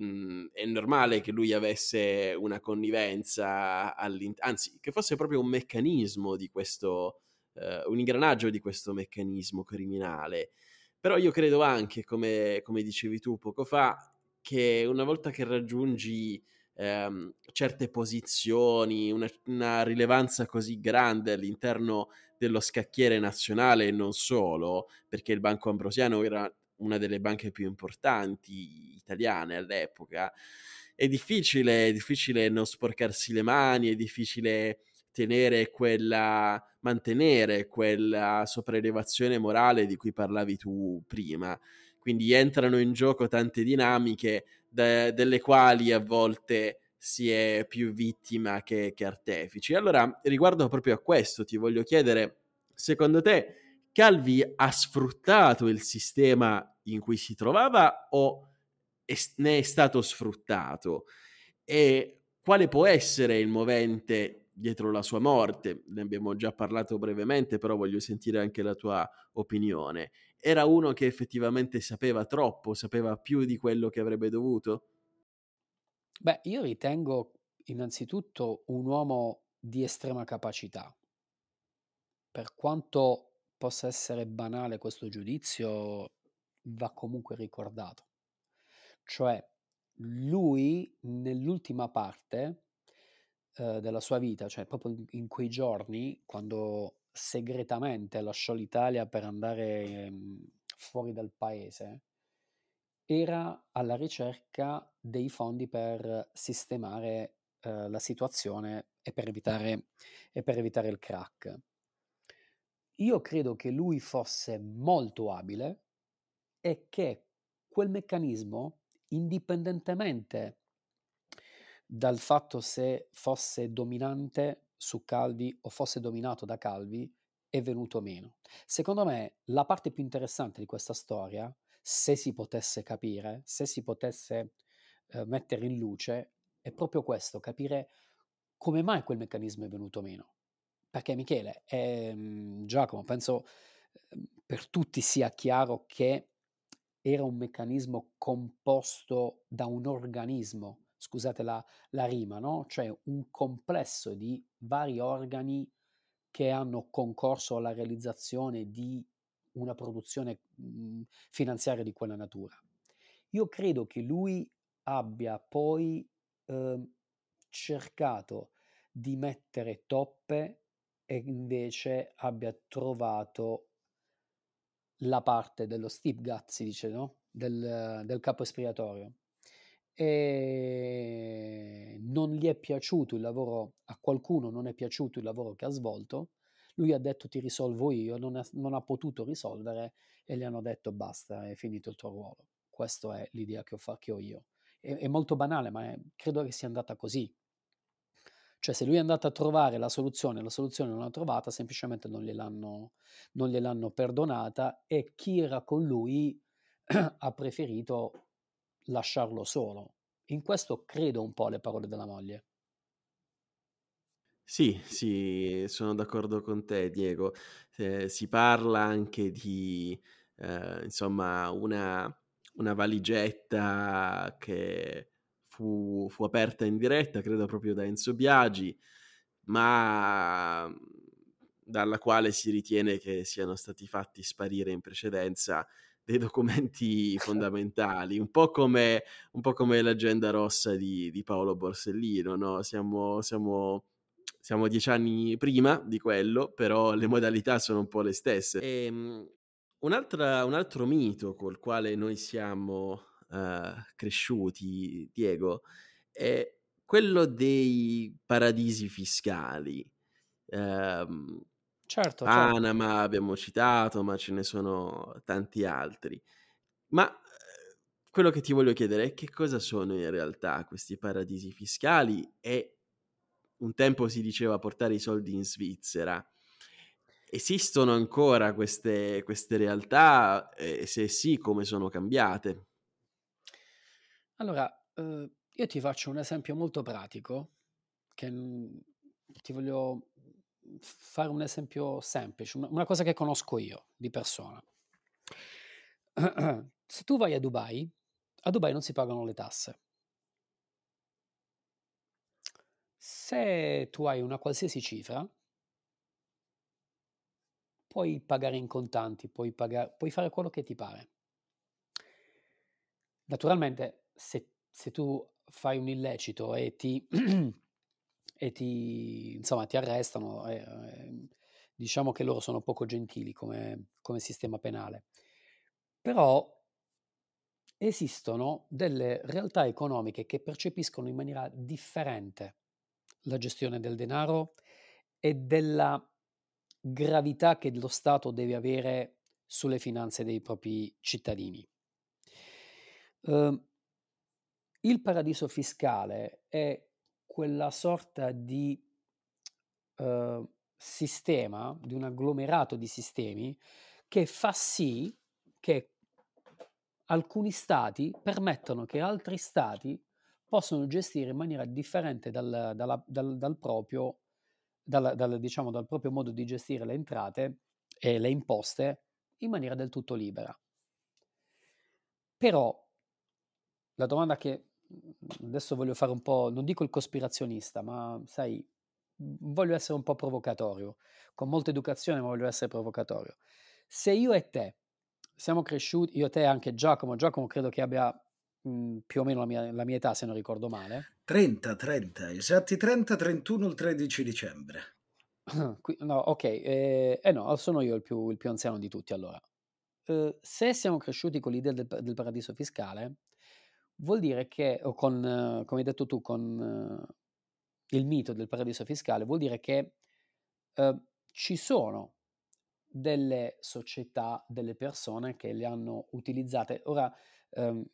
Mm, è normale che lui avesse una connivenza, anzi, che fosse proprio un meccanismo di questo, uh, un ingranaggio di questo meccanismo criminale. Però io credo anche, come, come dicevi tu poco fa, che una volta che raggiungi ehm, certe posizioni, una, una, rilevanza così grande all'interno dello scacchiere nazionale e non solo, perché il Banco Ambrosiano era una delle banche più importanti italiane all'epoca. È difficile, è difficile non sporcarsi le mani, è difficile tenere quella, mantenere quella sopraelevazione morale di cui parlavi tu prima. Quindi entrano in gioco tante dinamiche de- delle quali a volte si è più vittima che, che artefici. Allora, riguardo proprio a questo, ti voglio chiedere, secondo te Calvi ha sfruttato il sistema in cui si trovava o è, ne è stato sfruttato? E quale può essere il movente dietro la sua morte? Ne abbiamo già parlato brevemente, però voglio sentire anche la tua opinione era uno che effettivamente sapeva troppo, sapeva più di quello che avrebbe dovuto? Beh, io ritengo innanzitutto un uomo di estrema capacità. Per quanto possa essere banale questo giudizio, va comunque ricordato. Cioè, lui nell'ultima parte eh, della sua vita, cioè proprio in quei giorni, quando segretamente lasciò l'Italia per andare ehm, fuori dal paese, era alla ricerca dei fondi per sistemare eh, la situazione e per, evitare, e per evitare il crack. Io credo che lui fosse molto abile e che quel meccanismo, indipendentemente dal fatto se fosse dominante su Calvi o fosse dominato da Calvi è venuto meno. Secondo me la parte più interessante di questa storia, se si potesse capire, se si potesse eh, mettere in luce, è proprio questo, capire come mai quel meccanismo è venuto meno. Perché Michele, è, mm, Giacomo, penso ehm, per tutti sia chiaro che era un meccanismo composto da un organismo scusate la, la rima, no? cioè un complesso di vari organi che hanno concorso alla realizzazione di una produzione mhmm, finanziaria di quella natura. Io credo che lui abbia poi eh, cercato di mettere toppe e invece abbia trovato la parte dello Stipgat, si dice, no? Del, del capo espiatorio. E non gli è piaciuto il lavoro, a qualcuno non è piaciuto il lavoro che ha svolto, lui ha detto ti risolvo io, non ha, non ha potuto risolvere e gli hanno detto basta, è finito il tuo ruolo. Questa è l'idea che ho, che io. È, è molto banale, ma è, credo che sia andata così. Cioè, se lui è andato a trovare la soluzione, la soluzione non l'ha trovata, semplicemente non gliel'hanno, non gliel'hanno perdonata e chi era con lui ha preferito lasciarlo solo. In questo credo un po' alle parole della moglie. Sì, sì, sono d'accordo con te, Diego. Eh, si parla anche di, eh, insomma, una, una valigetta che fu, fu aperta in diretta, credo proprio da Enzo Biagi, ma dalla quale si ritiene che siano stati fatti sparire in precedenza dei documenti fondamentali, un po' come, un po come l'agenda rossa di, di Paolo Borsellino, no? siamo, siamo, siamo, dieci anni prima di quello, però le modalità sono un po' le stesse. E, um, un, un altro mito col quale noi siamo uh, cresciuti, Diego, è quello dei paradisi fiscali. Um, certo, Panama certo. abbiamo citato, ma ce ne sono tanti altri. Ma quello che ti voglio chiedere è che cosa sono in realtà questi paradisi fiscali e un tempo si diceva portare i soldi in Svizzera. Esistono ancora queste, queste realtà e se sì, come sono cambiate? Allora, eh, io ti faccio un esempio molto pratico, che mhmm, ti voglio fare un esempio semplice, una cosa che conosco io di persona. Se tu vai a Dubai, a Dubai non si pagano le tasse. Se tu hai una qualsiasi cifra, puoi pagare in contanti, puoi, pagare, puoi fare quello che ti pare. Naturalmente se, se tu fai un illecito e ti, e ti, insomma, ti arrestano, eh, eh, diciamo che loro sono poco gentili come, come sistema penale. Però esistono delle realtà economiche che percepiscono in maniera differente la gestione del denaro e della gravità che lo Stato deve avere sulle finanze dei propri cittadini. Uh, il paradiso fiscale è quella sorta di uh, sistema, di un agglomerato di sistemi che fa sì che alcuni stati permettono che altri stati possano gestire in maniera differente dal, dalla, dal, dal proprio, dal, diciamo, dal proprio modo di gestire le entrate e le imposte in maniera del tutto libera. Però la domanda che adesso voglio fare un po', non dico il cospirazionista, ma sai, voglio essere un po' provocatorio, con molta educazione, ma voglio essere provocatorio. Se io e te siamo cresciuti, io e te anche Giacomo, Giacomo credo che abbia mh, più o meno la mia, la mia, età, se non ricordo male. 30, 30, esatti 30, 31 il 13 dicembre. no, ok, eh, eh, no, sono io il più, il più anziano di tutti allora. Uh, se siamo cresciuti con l'idea del, del paradiso fiscale, vuol dire che, o con, come hai detto tu, con uh, il mito del paradiso fiscale, vuol dire che uh, ci sono delle società, delle persone che le hanno utilizzate. Ora, um,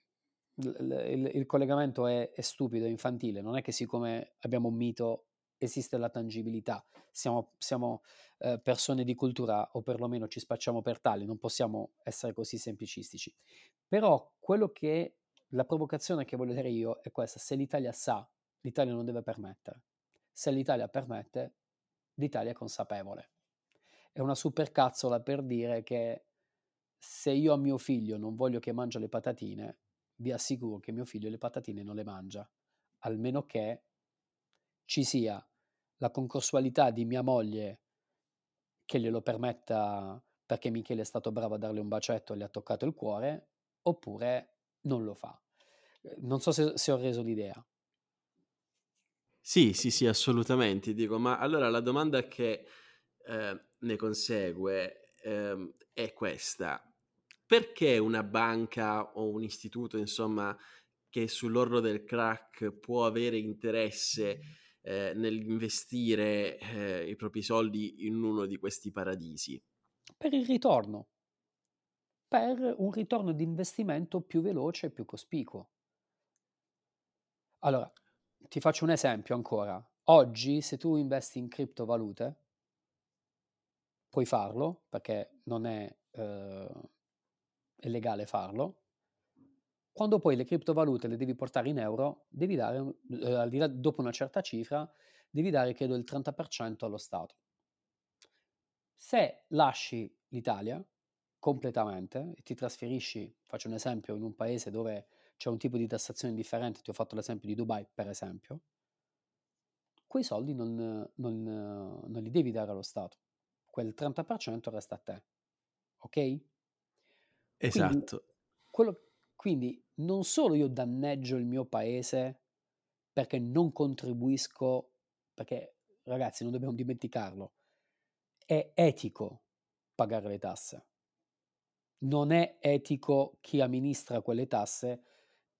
il, il, collegamento è, è, stupido, è infantile, non è che siccome abbiamo un mito esiste la tangibilità, siamo, siamo eh, persone di cultura o perlomeno ci spacciamo per tali, non possiamo essere così semplicistici. Però quello che la provocazione che voglio dire io è questa, se l'Italia sa, l'Italia non deve permettere. Se l'Italia permette, l'Italia è consapevole. È una supercazzola per dire che se io a mio figlio non voglio che mangia le patatine, vi assicuro che mio figlio le patatine non le mangia, almeno che ci sia la concorsualità di mia moglie che glielo permetta perché Michele è stato bravo a darle un bacetto e le ha toccato il cuore, oppure non lo fa. Ehm, non so se, se ho reso l'idea. Sì, sì, sì, assolutamente. Dico, ma allora la domanda che eh, ne consegue eh, è questa. Perché una banca o un istituto, insomma, che sull'orlo del crack può avere interesse eh, nell'investire i propri soldi in uno di questi paradisi? Per il ritorno, per un ritorno di investimento più veloce e più cospicuo. Allora, ti faccio un esempio ancora. Oggi, se tu investi in criptovalute, puoi farlo perché non è, eh, è legale farlo. Quando poi le criptovalute le devi portare in euro, devi dare, eh, dopo una certa cifra, devi dare, credo, il 30% allo Stato. Se lasci l'Italia completamente e ti trasferisci, faccio un esempio, in un paese dove c'è un tipo di tassazione differente, ti ho fatto l'esempio di Dubai per esempio, quei soldi non, non, non li devi dare allo Stato, quel 30% resta a te, ok? Esatto. Quindi, quello, quindi non solo io danneggio il mio paese perché non contribuisco, perché ragazzi non dobbiamo dimenticarlo, è etico pagare le tasse. Non è etico chi amministra quelle tasse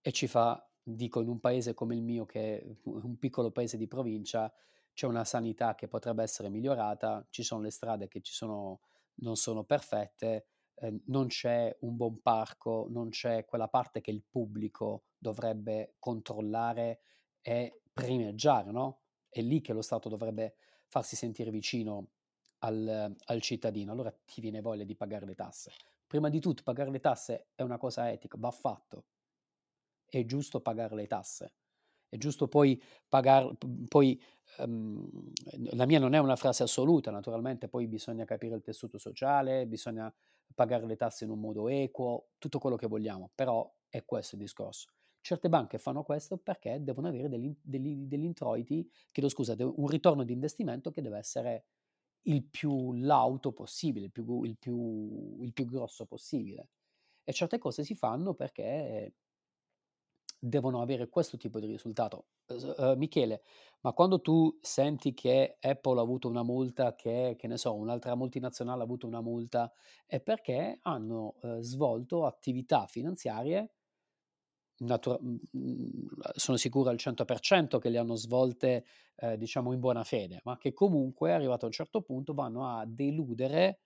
e ci fa, dico, in un paese come il mio, che è un piccolo paese di provincia, c'è una sanità che potrebbe essere migliorata, ci sono le strade che sono, non sono perfette, eh, non c'è un buon parco, non c'è quella parte che il pubblico dovrebbe controllare e primeggiare, no? È lì che lo Stato dovrebbe farsi sentire vicino al, al cittadino, allora ti viene voglia di pagare le tasse. Prima di tutto pagare le tasse è una cosa etica, va fatto, è giusto pagare le tasse. È giusto poi pagare, poi um, la mia non è una frase assoluta, naturalmente poi bisogna capire il tessuto sociale, bisogna pagare le tasse in un modo equo, tutto quello che vogliamo, però è questo il discorso. Certe banche fanno questo perché devono avere degli, degli, degli introiti, chiedo scusa, un ritorno di investimento che deve essere il più lauto possibile, il più, il più, il più grosso possibile. E certe cose si fanno perché devono avere questo tipo di risultato. Uh, Michele, ma quando tu senti che Apple ha avuto una multa, che, che ne so, un'altra multinazionale ha avuto una multa, è perché hanno uh, svolto attività finanziarie, natura- sono sicuro al 100% che le hanno svolte, eh, diciamo, in buona fede, ma che comunque, arrivato a un certo punto, vanno a deludere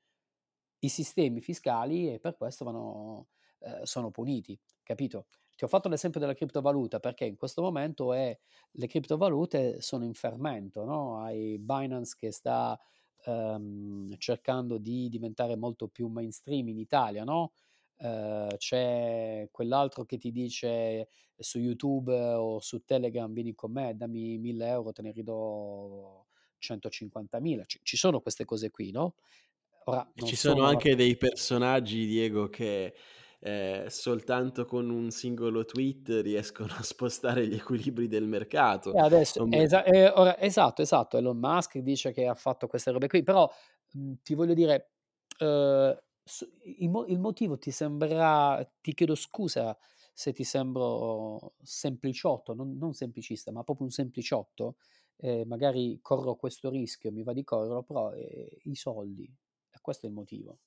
i sistemi fiscali e per questo vanno, eh, sono puniti, capito? Ti ho fatto l'esempio della criptovaluta perché in questo momento è, le criptovalute sono in fermento, no? Hai Binance che sta um, cercando di diventare molto più mainstream in Italia, no? Uh, c'è quell'altro che ti dice su YouTube o su Telegram vieni con me, dammi 1000 euro, te ne ridò 150.000. C- ci sono queste cose qui, no? Ora, ci sono, sono anche dei personaggi, Diego, che eh, soltanto con un singolo tweet riescono a spostare gli equilibri del mercato. E adesso, esa- eh, ora, esatto, esatto, Elon Musk dice che ha fatto queste robe qui, però mh, mhmm, ti voglio dire, eh, il, mo- il, motivo ti sembra, ti chiedo scusa se ti sembro sempliciotto, non, non semplicista, ma proprio un sempliciotto, eh, magari corro questo rischio, mi va di correre, però eh, i soldi, e questo è il motivo.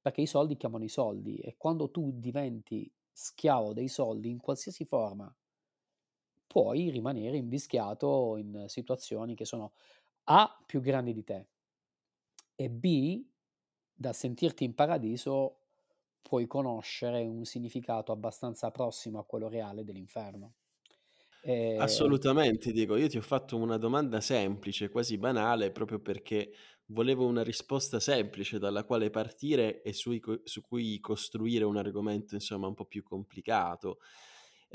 Perché i soldi chiamano i soldi e quando tu diventi schiavo dei soldi in qualsiasi forma, puoi rimanere invischiato in situazioni che sono A più grandi di te e B da sentirti in paradiso puoi conoscere un significato abbastanza prossimo a quello reale dell'inferno. E... Assolutamente, Diego. Io ti ho fatto una domanda semplice, quasi banale, proprio perché volevo una risposta semplice dalla quale partire e su, su cui costruire un argomento, insomma, un po' più complicato.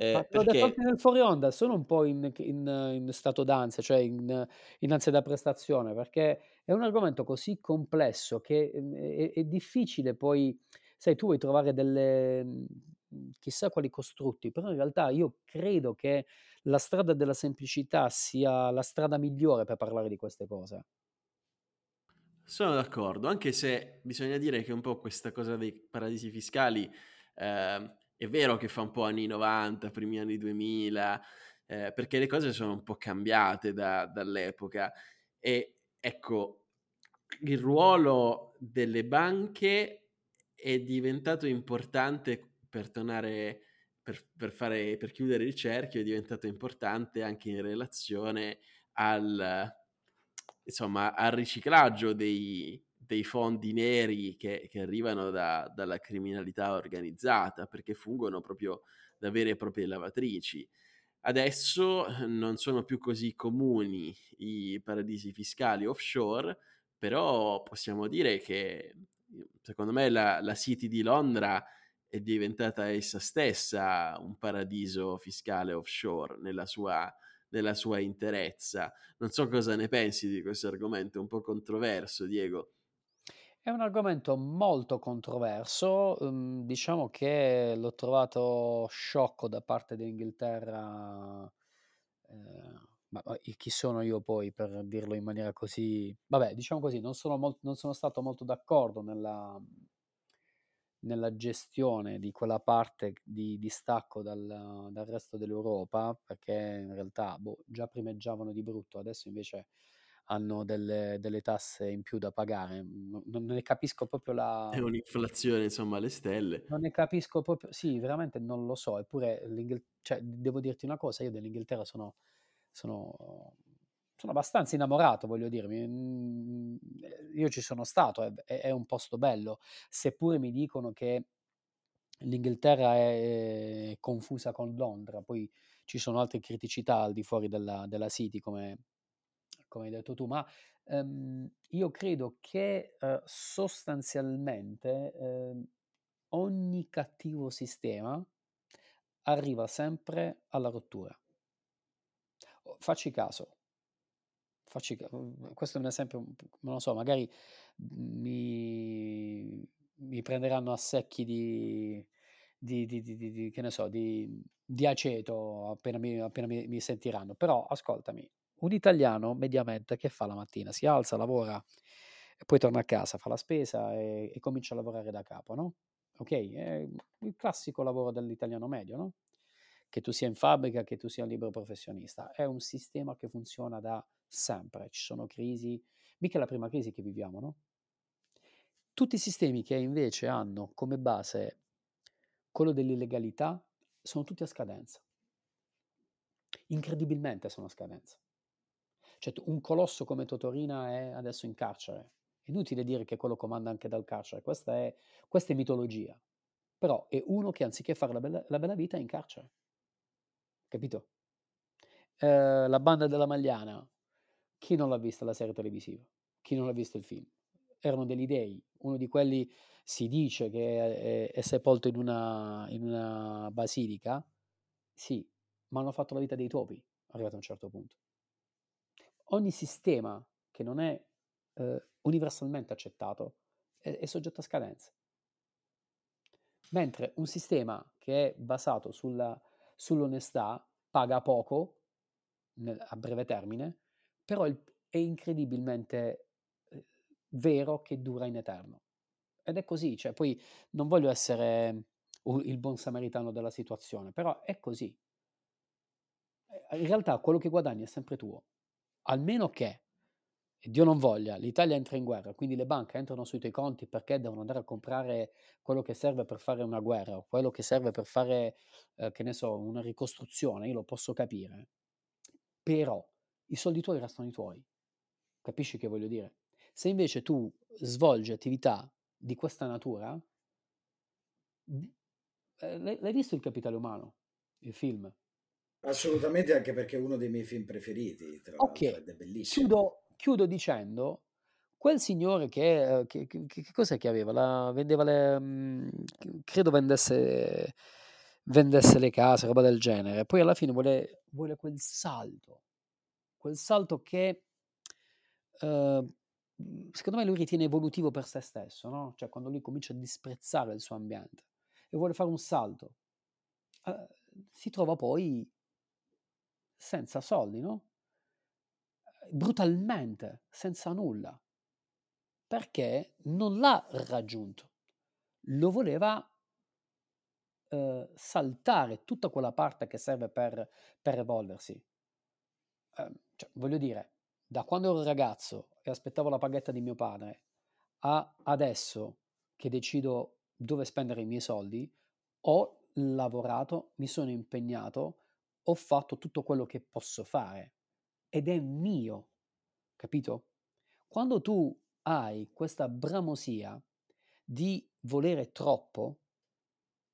Eh, Ma perché... nel fuori onda sono un po' in, in, in stato d'ansia, cioè in, in, ansia da prestazione, perché è un argomento così complesso che mhmm, è, è difficile poi, sai, tu vuoi trovare delle mhmm, chissà quali costrutti, però in realtà io credo che la strada della semplicità sia la strada migliore per parlare di queste cose. Sono d'accordo, anche se bisogna dire che un po' questa cosa dei paradisi fiscali eh, è vero che fa un po' anni 90, primi anni 2000, eh, perché le cose sono un po' cambiate da, dall'epoca. E ecco, il ruolo delle banche è diventato importante per tornare, per, per, fare, per chiudere il cerchio, è diventato importante anche in relazione al, insomma, al riciclaggio dei, dei fondi neri che, che arrivano da, dalla criminalità organizzata, perché fungono proprio da vere e proprie lavatrici. Adesso non sono più così comuni i paradisi fiscali offshore, però possiamo dire che secondo me la, la City di Londra è diventata essa stessa un paradiso fiscale offshore nella sua, nella sua interezza. Non so cosa ne pensi di questo argomento, è un po' controverso, Diego. È un argomento molto controverso, um, diciamo che l'ho trovato sciocco da parte dell'Inghilterra. Eh, ma chi sono io poi per dirlo in maniera così... Vabbè, diciamo così, non sono, molt- non sono stato molto d'accordo nella, nella, gestione di quella parte di distacco dal, dal resto dell'Europa, perché in realtà boh, già primeggiavano di brutto, adesso invece hanno delle, delle, tasse in più da pagare. Non, non, ne capisco proprio la... È un'inflazione, insomma, alle stelle. Non ne capisco proprio... Sì, veramente non lo so. Eppure, cioè, devo dirti una cosa, io dell'Inghilterra sono sono, sono abbastanza innamorato, voglio dirmi. Mm, io ci sono stato, è, è un posto bello, seppure mi dicono che l'Inghilterra è confusa con Londra, poi ci sono altre criticità al di fuori della, della City, come, come, hai detto tu, ma um, io credo che uh, sostanzialmente uh, ogni cattivo sistema arriva sempre alla rottura facci caso, facci, mhmm, questo è un esempio, non lo so, magari mi, mi prenderanno a secchi di, di, di, di, che ne so, di aceto appena, mi, appena mi, mi, sentiranno. Però ascoltami, un italiano mediamente che fa la mattina? Si alza, lavora e poi torna a casa, fa la spesa e, e comincia a lavorare da capo, no? Ok? È il classico lavoro dell'italiano medio, no? che tu sia in fabbrica, che tu sia un libero professionista. È un sistema che funziona da sempre. Ci sono crisi, mica è la prima crisi che viviamo, no? Tutti i sistemi che invece hanno come base quello dell'illegalità sono tutti a scadenza. Incredibilmente sono a scadenza. Cioè, un colosso come Totorina è adesso in carcere. Inutile dire che quello comanda anche dal carcere, questa è, questa è mitologia. Però è uno che anziché fare la bella, la bella vita è in carcere capito? Eh, la banda della Magliana, chi non l'ha vista la serie televisiva? Chi non l'ha visto il film? Erano degli dei, uno di quelli si dice che è, è sepolto in una, in una basilica, sì, ma hanno fatto la vita dei topi, arrivato a un certo punto. Ogni sistema che non è eh, universalmente accettato è, è soggetto a scadenza. Mentre un sistema che è basato sulla sull'onestà, paga poco nel, a breve termine, però il, è incredibilmente eh, vero che dura in eterno. Ed è così, cioè poi non voglio essere il buon samaritano della situazione, però è così. Eh, in realtà quello che guadagni è sempre tuo, almeno che Dio non voglia, l'Italia entra in guerra, quindi le banche entrano sui tuoi conti perché devono andare a comprare quello che serve per fare una guerra o quello che serve per fare, eh, che ne so, una ricostruzione, io lo posso capire. Però i soldi tuoi restano i tuoi. Capisci che voglio dire? Se invece tu svolgi attività di questa natura, eh, l'hai visto il capitale umano, il film? Assolutamente, anche perché è uno dei miei film preferiti, tra Ok, l'altro, ed è bellissimo. chiudo, chiudo dicendo, quel signore che, che, che, che cos'è che aveva? La, vendeva le, mm, credo vendesse, vendesse le case, roba del genere. Poi alla fine vuole, vuole quel salto, quel salto che eh, secondo me lui ritiene evolutivo per se stesso, no? Cioè quando lui comincia a disprezzare il suo ambiente e vuole fare un salto, eh, si trova poi senza soldi, no? Brutalmente, senza nulla. Perché non l'ha raggiunto. Lo voleva eh, saltare tutta quella parte che serve per, per evolversi. Eh, cioè, voglio dire, da quando ero ragazzo e aspettavo la paghetta di mio padre a adesso che decido dove spendere i miei soldi, ho lavorato, mi sono impegnato, ho fatto tutto quello che posso fare ed è mio, capito? Quando tu hai questa bramosia di volere troppo,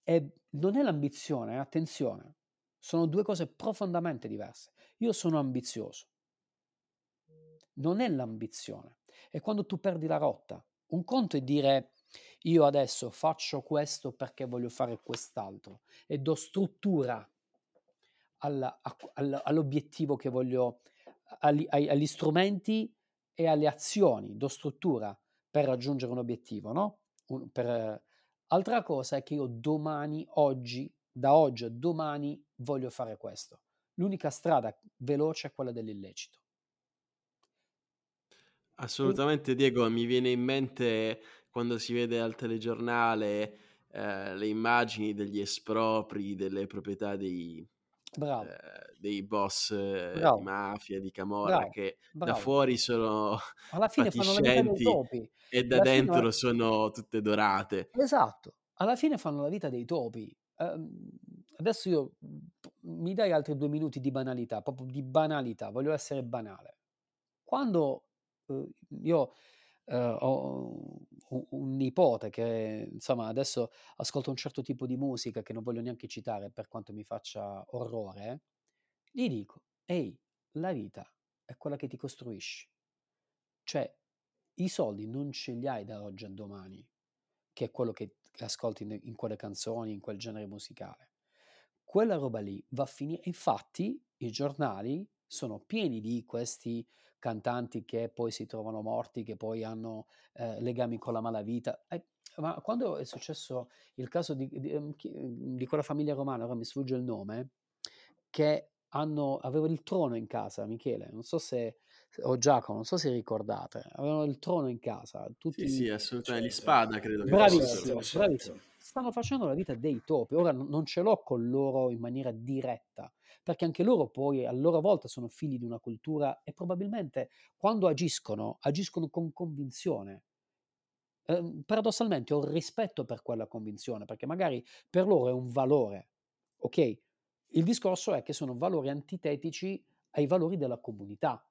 è, non è l'ambizione, attenzione, sono due cose profondamente diverse. Io sono ambizioso, non è l'ambizione, è quando tu perdi la rotta. Un conto è dire io adesso faccio questo perché voglio fare quest'altro e do struttura alla, all, all'obiettivo che voglio, agli, agli strumenti e alle azioni, do struttura per raggiungere un obiettivo, no? Un, per, altra cosa è che io domani, oggi, da oggi a domani voglio fare questo. L'unica strada veloce è quella dell'illecito. Assolutamente, Diego, mi viene in mente quando si vede al telegiornale eh, le immagini degli espropri delle proprietà dei, eh, dei boss eh, di mafia, di camorra, bravo, che bravo. da fuori sono Alla fine fatiscenti e da Alla dentro fine... sono tutte dorate. Esatto, alla fine fanno la vita dei topi. Uh, adesso io mi dai altri due minuti di banalità, proprio di banalità, voglio essere banale. Quando uh, io uh, ho un, nipote che insomma adesso ascolta un certo tipo di musica che non voglio neanche citare per quanto mi faccia orrore, gli dico, ehi, la vita è quella che ti costruisci. Cioè, i soldi non ce li hai da oggi a domani, che è quello che ascolti in, in quelle canzoni, in quel genere musicale. Quella roba lì va a finire. Infatti, i giornali sono pieni di questi cantanti che poi si trovano morti, che poi hanno eh, legami con la malavita. Eh, ma quando è successo il caso di, di, ehm, di, quella famiglia romana, ora mi sfugge il nome, che hanno, aveva il trono in casa, Michele, non so se, o Giacomo, non so se ricordate, avevano il trono in casa. Tutti, sì, sì, assolutamente, cioè, spada credo. Bravissimo, bravissimo. Stanno facendo la vita dei topi, ora non ce l'ho con loro in maniera diretta, perché anche loro poi a loro volta sono figli di una cultura e probabilmente quando agiscono, agiscono con convinzione. Eh, paradossalmente ho rispetto per quella convinzione, perché magari per loro è un valore, ok? Il discorso è che sono valori antitetici ai valori della comunità.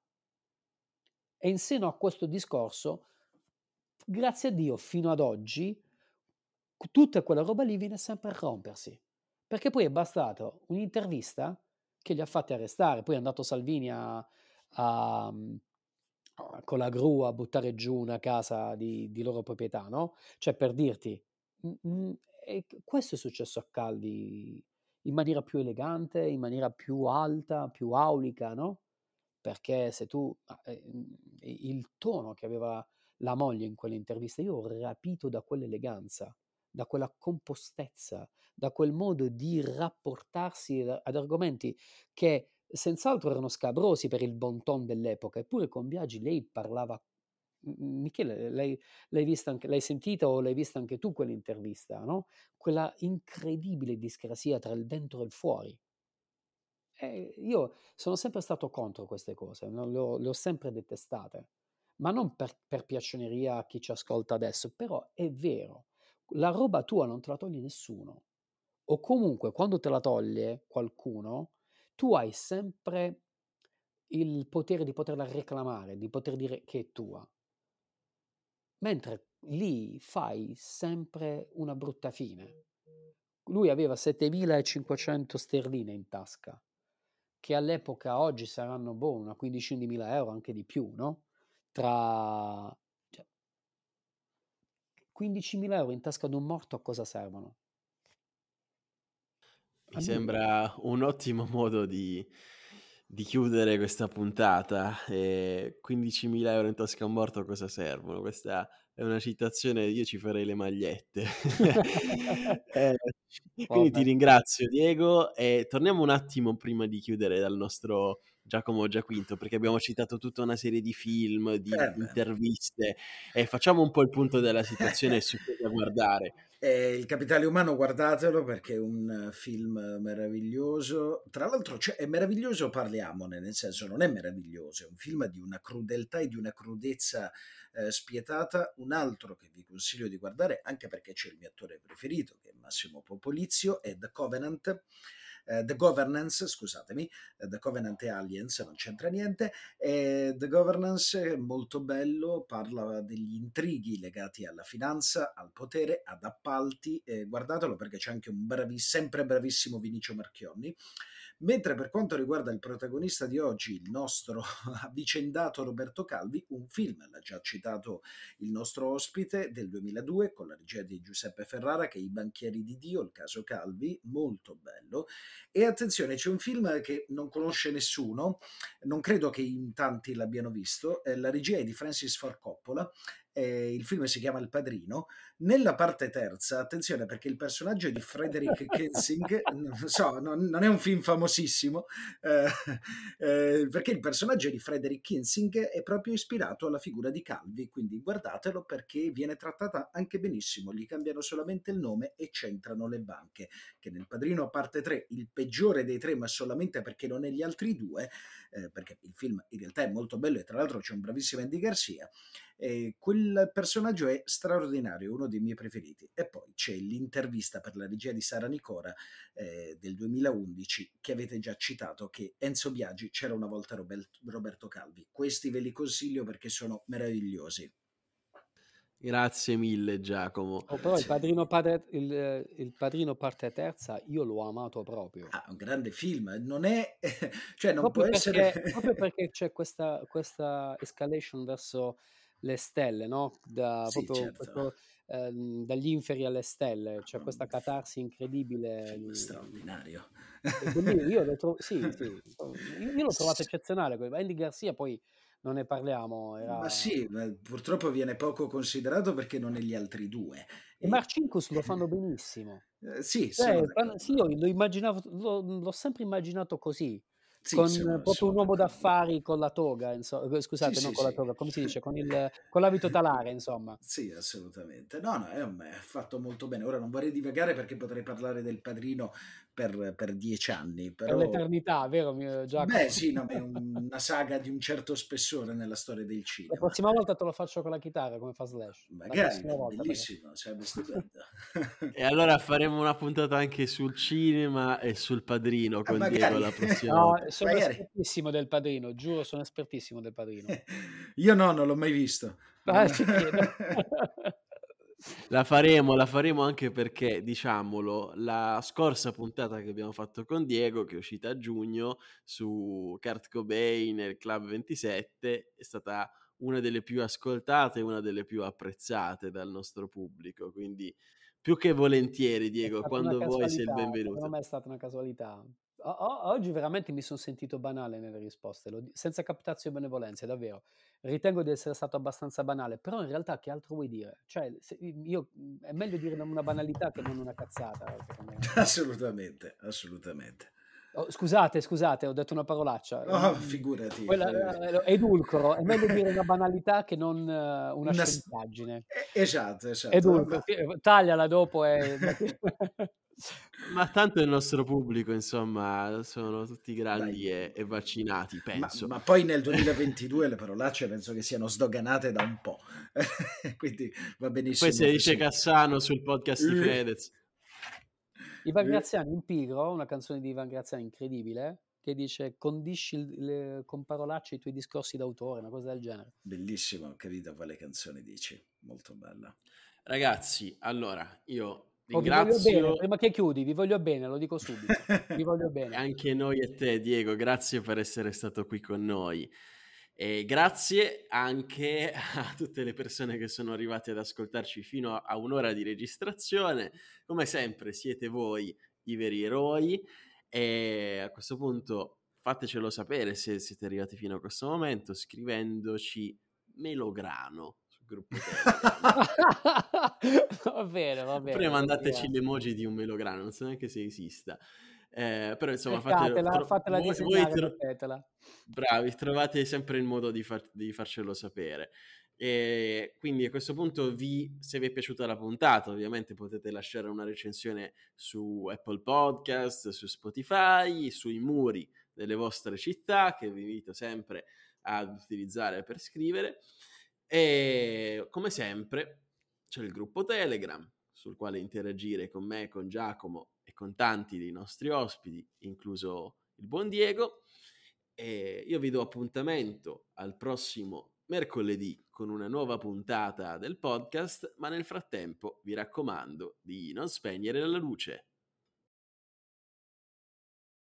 E in seno a questo discorso, grazie a Dio, fino ad oggi, tutta quella roba lì viene sempre a rompersi. Perché poi è bastato un'intervista che li ha fatti arrestare. Poi è andato Salvini a, a, con la gru a buttare giù una casa di, di loro proprietà, no? Cioè per dirti, mh, questo è successo a Calvi in maniera più elegante, in maniera più alta, più aulica, no? Perché se tu, eh, il tono che aveva la moglie in quell'intervista, io ho rapito da quell'eleganza, da quella compostezza, da quel modo di rapportarsi ad argomenti che senz'altro erano scabrosi per il bon ton dell'epoca, eppure con Biagi lei parlava Michele, lei, l'hai, anche, l'hai sentita o l'hai vista anche tu quell'intervista, no? Quella incredibile discrasia tra il dentro e il fuori. E io sono sempre stato contro queste cose, no? le, ho, le, ho, sempre detestate, ma non per, per piaccioneria a chi ci ascolta adesso, però è vero, la roba tua non te la toglie nessuno. O comunque quando te la toglie qualcuno, tu hai sempre il potere di poterla reclamare, di poter dire che è tua. Mentre lì fai sempre una brutta fine. Lui aveva 7500 sterline in tasca, che all'epoca oggi saranno boh, una quindicina di mila euro, anche di più, no? Tra 15.000 euro in tasca ad un morto a cosa servono? Mi sembra un ottimo modo di, di chiudere questa puntata. E 15.000 euro in tasca a un morto a cosa servono? Questa è una citazione, io ci farei le magliette. eh, quindi ti ringrazio Diego e torniamo un attimo prima di chiudere dal nostro Giacomo Giaquinto, perché abbiamo citato tutta una serie di film, di eh interviste e facciamo un po' il punto della situazione su cosa guardare. Eh, il capitale umano, guardatelo perché è un film meraviglioso. Tra l'altro, cioè, è meraviglioso, parliamone, nel senso non è meraviglioso, è un film di una crudeltà e di una crudezza eh, spietata. Un altro che vi consiglio di guardare, anche perché c'è il mio attore preferito, che è Massimo Popolizio, è The Covenant eh, The Governance, scusatemi, eh, The Covenant e Aliens, non c'entra niente, eh, The Governance è molto bello, parla degli intrighi legati alla finanza, al potere, ad appalti, guardatelo perché c'è anche un braviss- sempre bravissimo Vinicio Marchionni. Mentre per quanto riguarda il protagonista di oggi, il nostro avvicendato Roberto Calvi, un film, l'ha già citato il nostro ospite, del 2002 con la regia di Giuseppe Ferrara, che è I banchieri di Dio, il caso Calvi, molto bello. E attenzione, c'è un film che non conosce nessuno, non credo che in tanti l'abbiano visto, la regia è di Francis Ford Coppola eh, il film si chiama Il Padrino. Nella parte terza, attenzione perché il personaggio di Frederick Kensing, non so, non, non, è un film famosissimo, eh, eh, perché il personaggio di Frederick Kensing è proprio ispirato alla figura di Calvi, quindi guardatelo perché viene trattata anche benissimo, gli cambiano solamente il nome e c'entrano le banche, che nel Padrino parte 3, il peggiore dei tre, ma solamente perché non è gli altri due, eh, perché il film in realtà è molto bello e tra l'altro c'è un bravissimo Andy Garcia, e quel personaggio è straordinario, uno dei miei preferiti. E poi c'è l'intervista per la regia di Sara Nicora eh, del 2011 che avete già citato, che Enzo Biagi c'era una volta Robert, Roberto Calvi. Questi ve li consiglio perché sono meravigliosi. Grazie mille Giacomo. Oh, però il padrino, padre, il, il padrino, parte terza io l'ho amato proprio. Ah, un grande film, non è... cioè non proprio può perché, essere... proprio perché c'è questa, questa escalation verso le stelle, no? Da, Sì, proprio certo. questo, ehm, dagli inferi alle stelle, c'è questa catarsi incredibile. mm, straordinario. Io l'ho tro- sì, sì, io l'ho trovato eccezionale. Andy Garcia poi non ne parliamo, Ma era... sì, ma purtroppo viene poco considerato perché non è gli altri due. E. Marcinkus lo fanno benissimo. Eh, sì, Cioè, sì, io l'ho immaginato, l'ho, l'ho sempre immaginato così, Sì, con sono, proprio sono un uomo d'affari con la toga, insomma, Sì, scusate, non sì, con la sì. toga, come si dice, con, il, con l'abito talare, insomma. Sì, assolutamente. No, no, è, è fatto molto bene. Ora non vorrei divagare perché potrei parlare del padrino per, per dieci anni, Per però... l'eternità, vero mio Giacomo? Beh, sì, no, ma è un- una saga di un certo spessore nella storia del La cinema. prossima volta te lo faccio con la chitarra come fa Slash. La Magari, volta, bellissimo, sarebbe stupendo. E allora faremo una puntata anche sul cinema e sul padrino Ah, con magari. Diego la prossima No, volta. sono Magari. espertissimo del padrino, giuro, sono espertissimo del padrino. Io no, non l'ho mai visto. Ah. La faremo, la faremo anche perché, diciamolo, la scorsa puntata che abbiamo fatto con Diego, che è uscita a giugno, su Kurt Cobain e il Club 27, è stata una delle più ascoltate e una delle più apprezzate dal nostro pubblico. Quindi, più che volentieri, Diego, quando vuoi sei il casualità, secondo benvenuto. me è stata una casualità. O- o- oggi veramente mi sono sentito banale nelle risposte, lo senza captazio e benevolenza, davvero. Ritengo di essere stato abbastanza banale, però in realtà che altro vuoi dire? Cioè, se- io, è meglio dire una banalità che non una cazzata, me. assolutamente, assolutamente. Oh, scusate, scusate, ho detto una parolaccia. Oh, Mm, figurati. quella- eh, edulcoro, è meglio dire una banalità che non eh, una Una s- scienzaggine. Eh, Esatto, esatto. Edulcoro, tagliala dopo e... Ma tanto il nostro pubblico, insomma, sono tutti grandi e, e vaccinati, Ma, penso. ma poi nel 2022 le parolacce penso che siano sdoganate da un po', quindi va benissimo. Poi se dice. Cassano sul podcast di. Fedez. Ivan. Graziani in Pigro, una canzone di Ivan Graziani incredibile, che dice condisci le- con parolacce i tuoi discorsi d'autore, una cosa del genere. Bellissimo, ho capito quale canzone dici, molto bella. Ragazzi, allora, io Oh, ringrazio prima che chiudi, vi voglio bene, lo dico subito. Vi voglio bene. anche noi e te, Diego, grazie per essere stato qui con noi. E grazie anche a tutte le persone che sono arrivate ad ascoltarci fino a un'ora di registrazione. Come sempre, siete voi i veri eroi. E a questo punto fatecelo sapere se siete arrivati fino a questo momento scrivendoci Melograno gruppo va bene, va bene. Lo mandateci l'emoji di un melograno, non so neanche se esista. Eh, però insomma, fate, Cercatela, tro- fatela voi, voi tro- bravi, trovate sempre il modo di, far- di farcelo sapere. E quindi a questo punto vi, se vi è piaciuta la puntata, ovviamente potete lasciare una recensione su Apple Podcast, su Spotify, sui muri delle vostre città, che vi invito sempre ad utilizzare per scrivere. E come sempre c'è il gruppo Telegram sul quale interagire con me, con Giacomo e con tanti dei nostri ospiti, incluso il buon Diego. E io vi do appuntamento al prossimo mercoledì con una nuova puntata del podcast, ma nel frattempo vi raccomando di non spegnere la luce.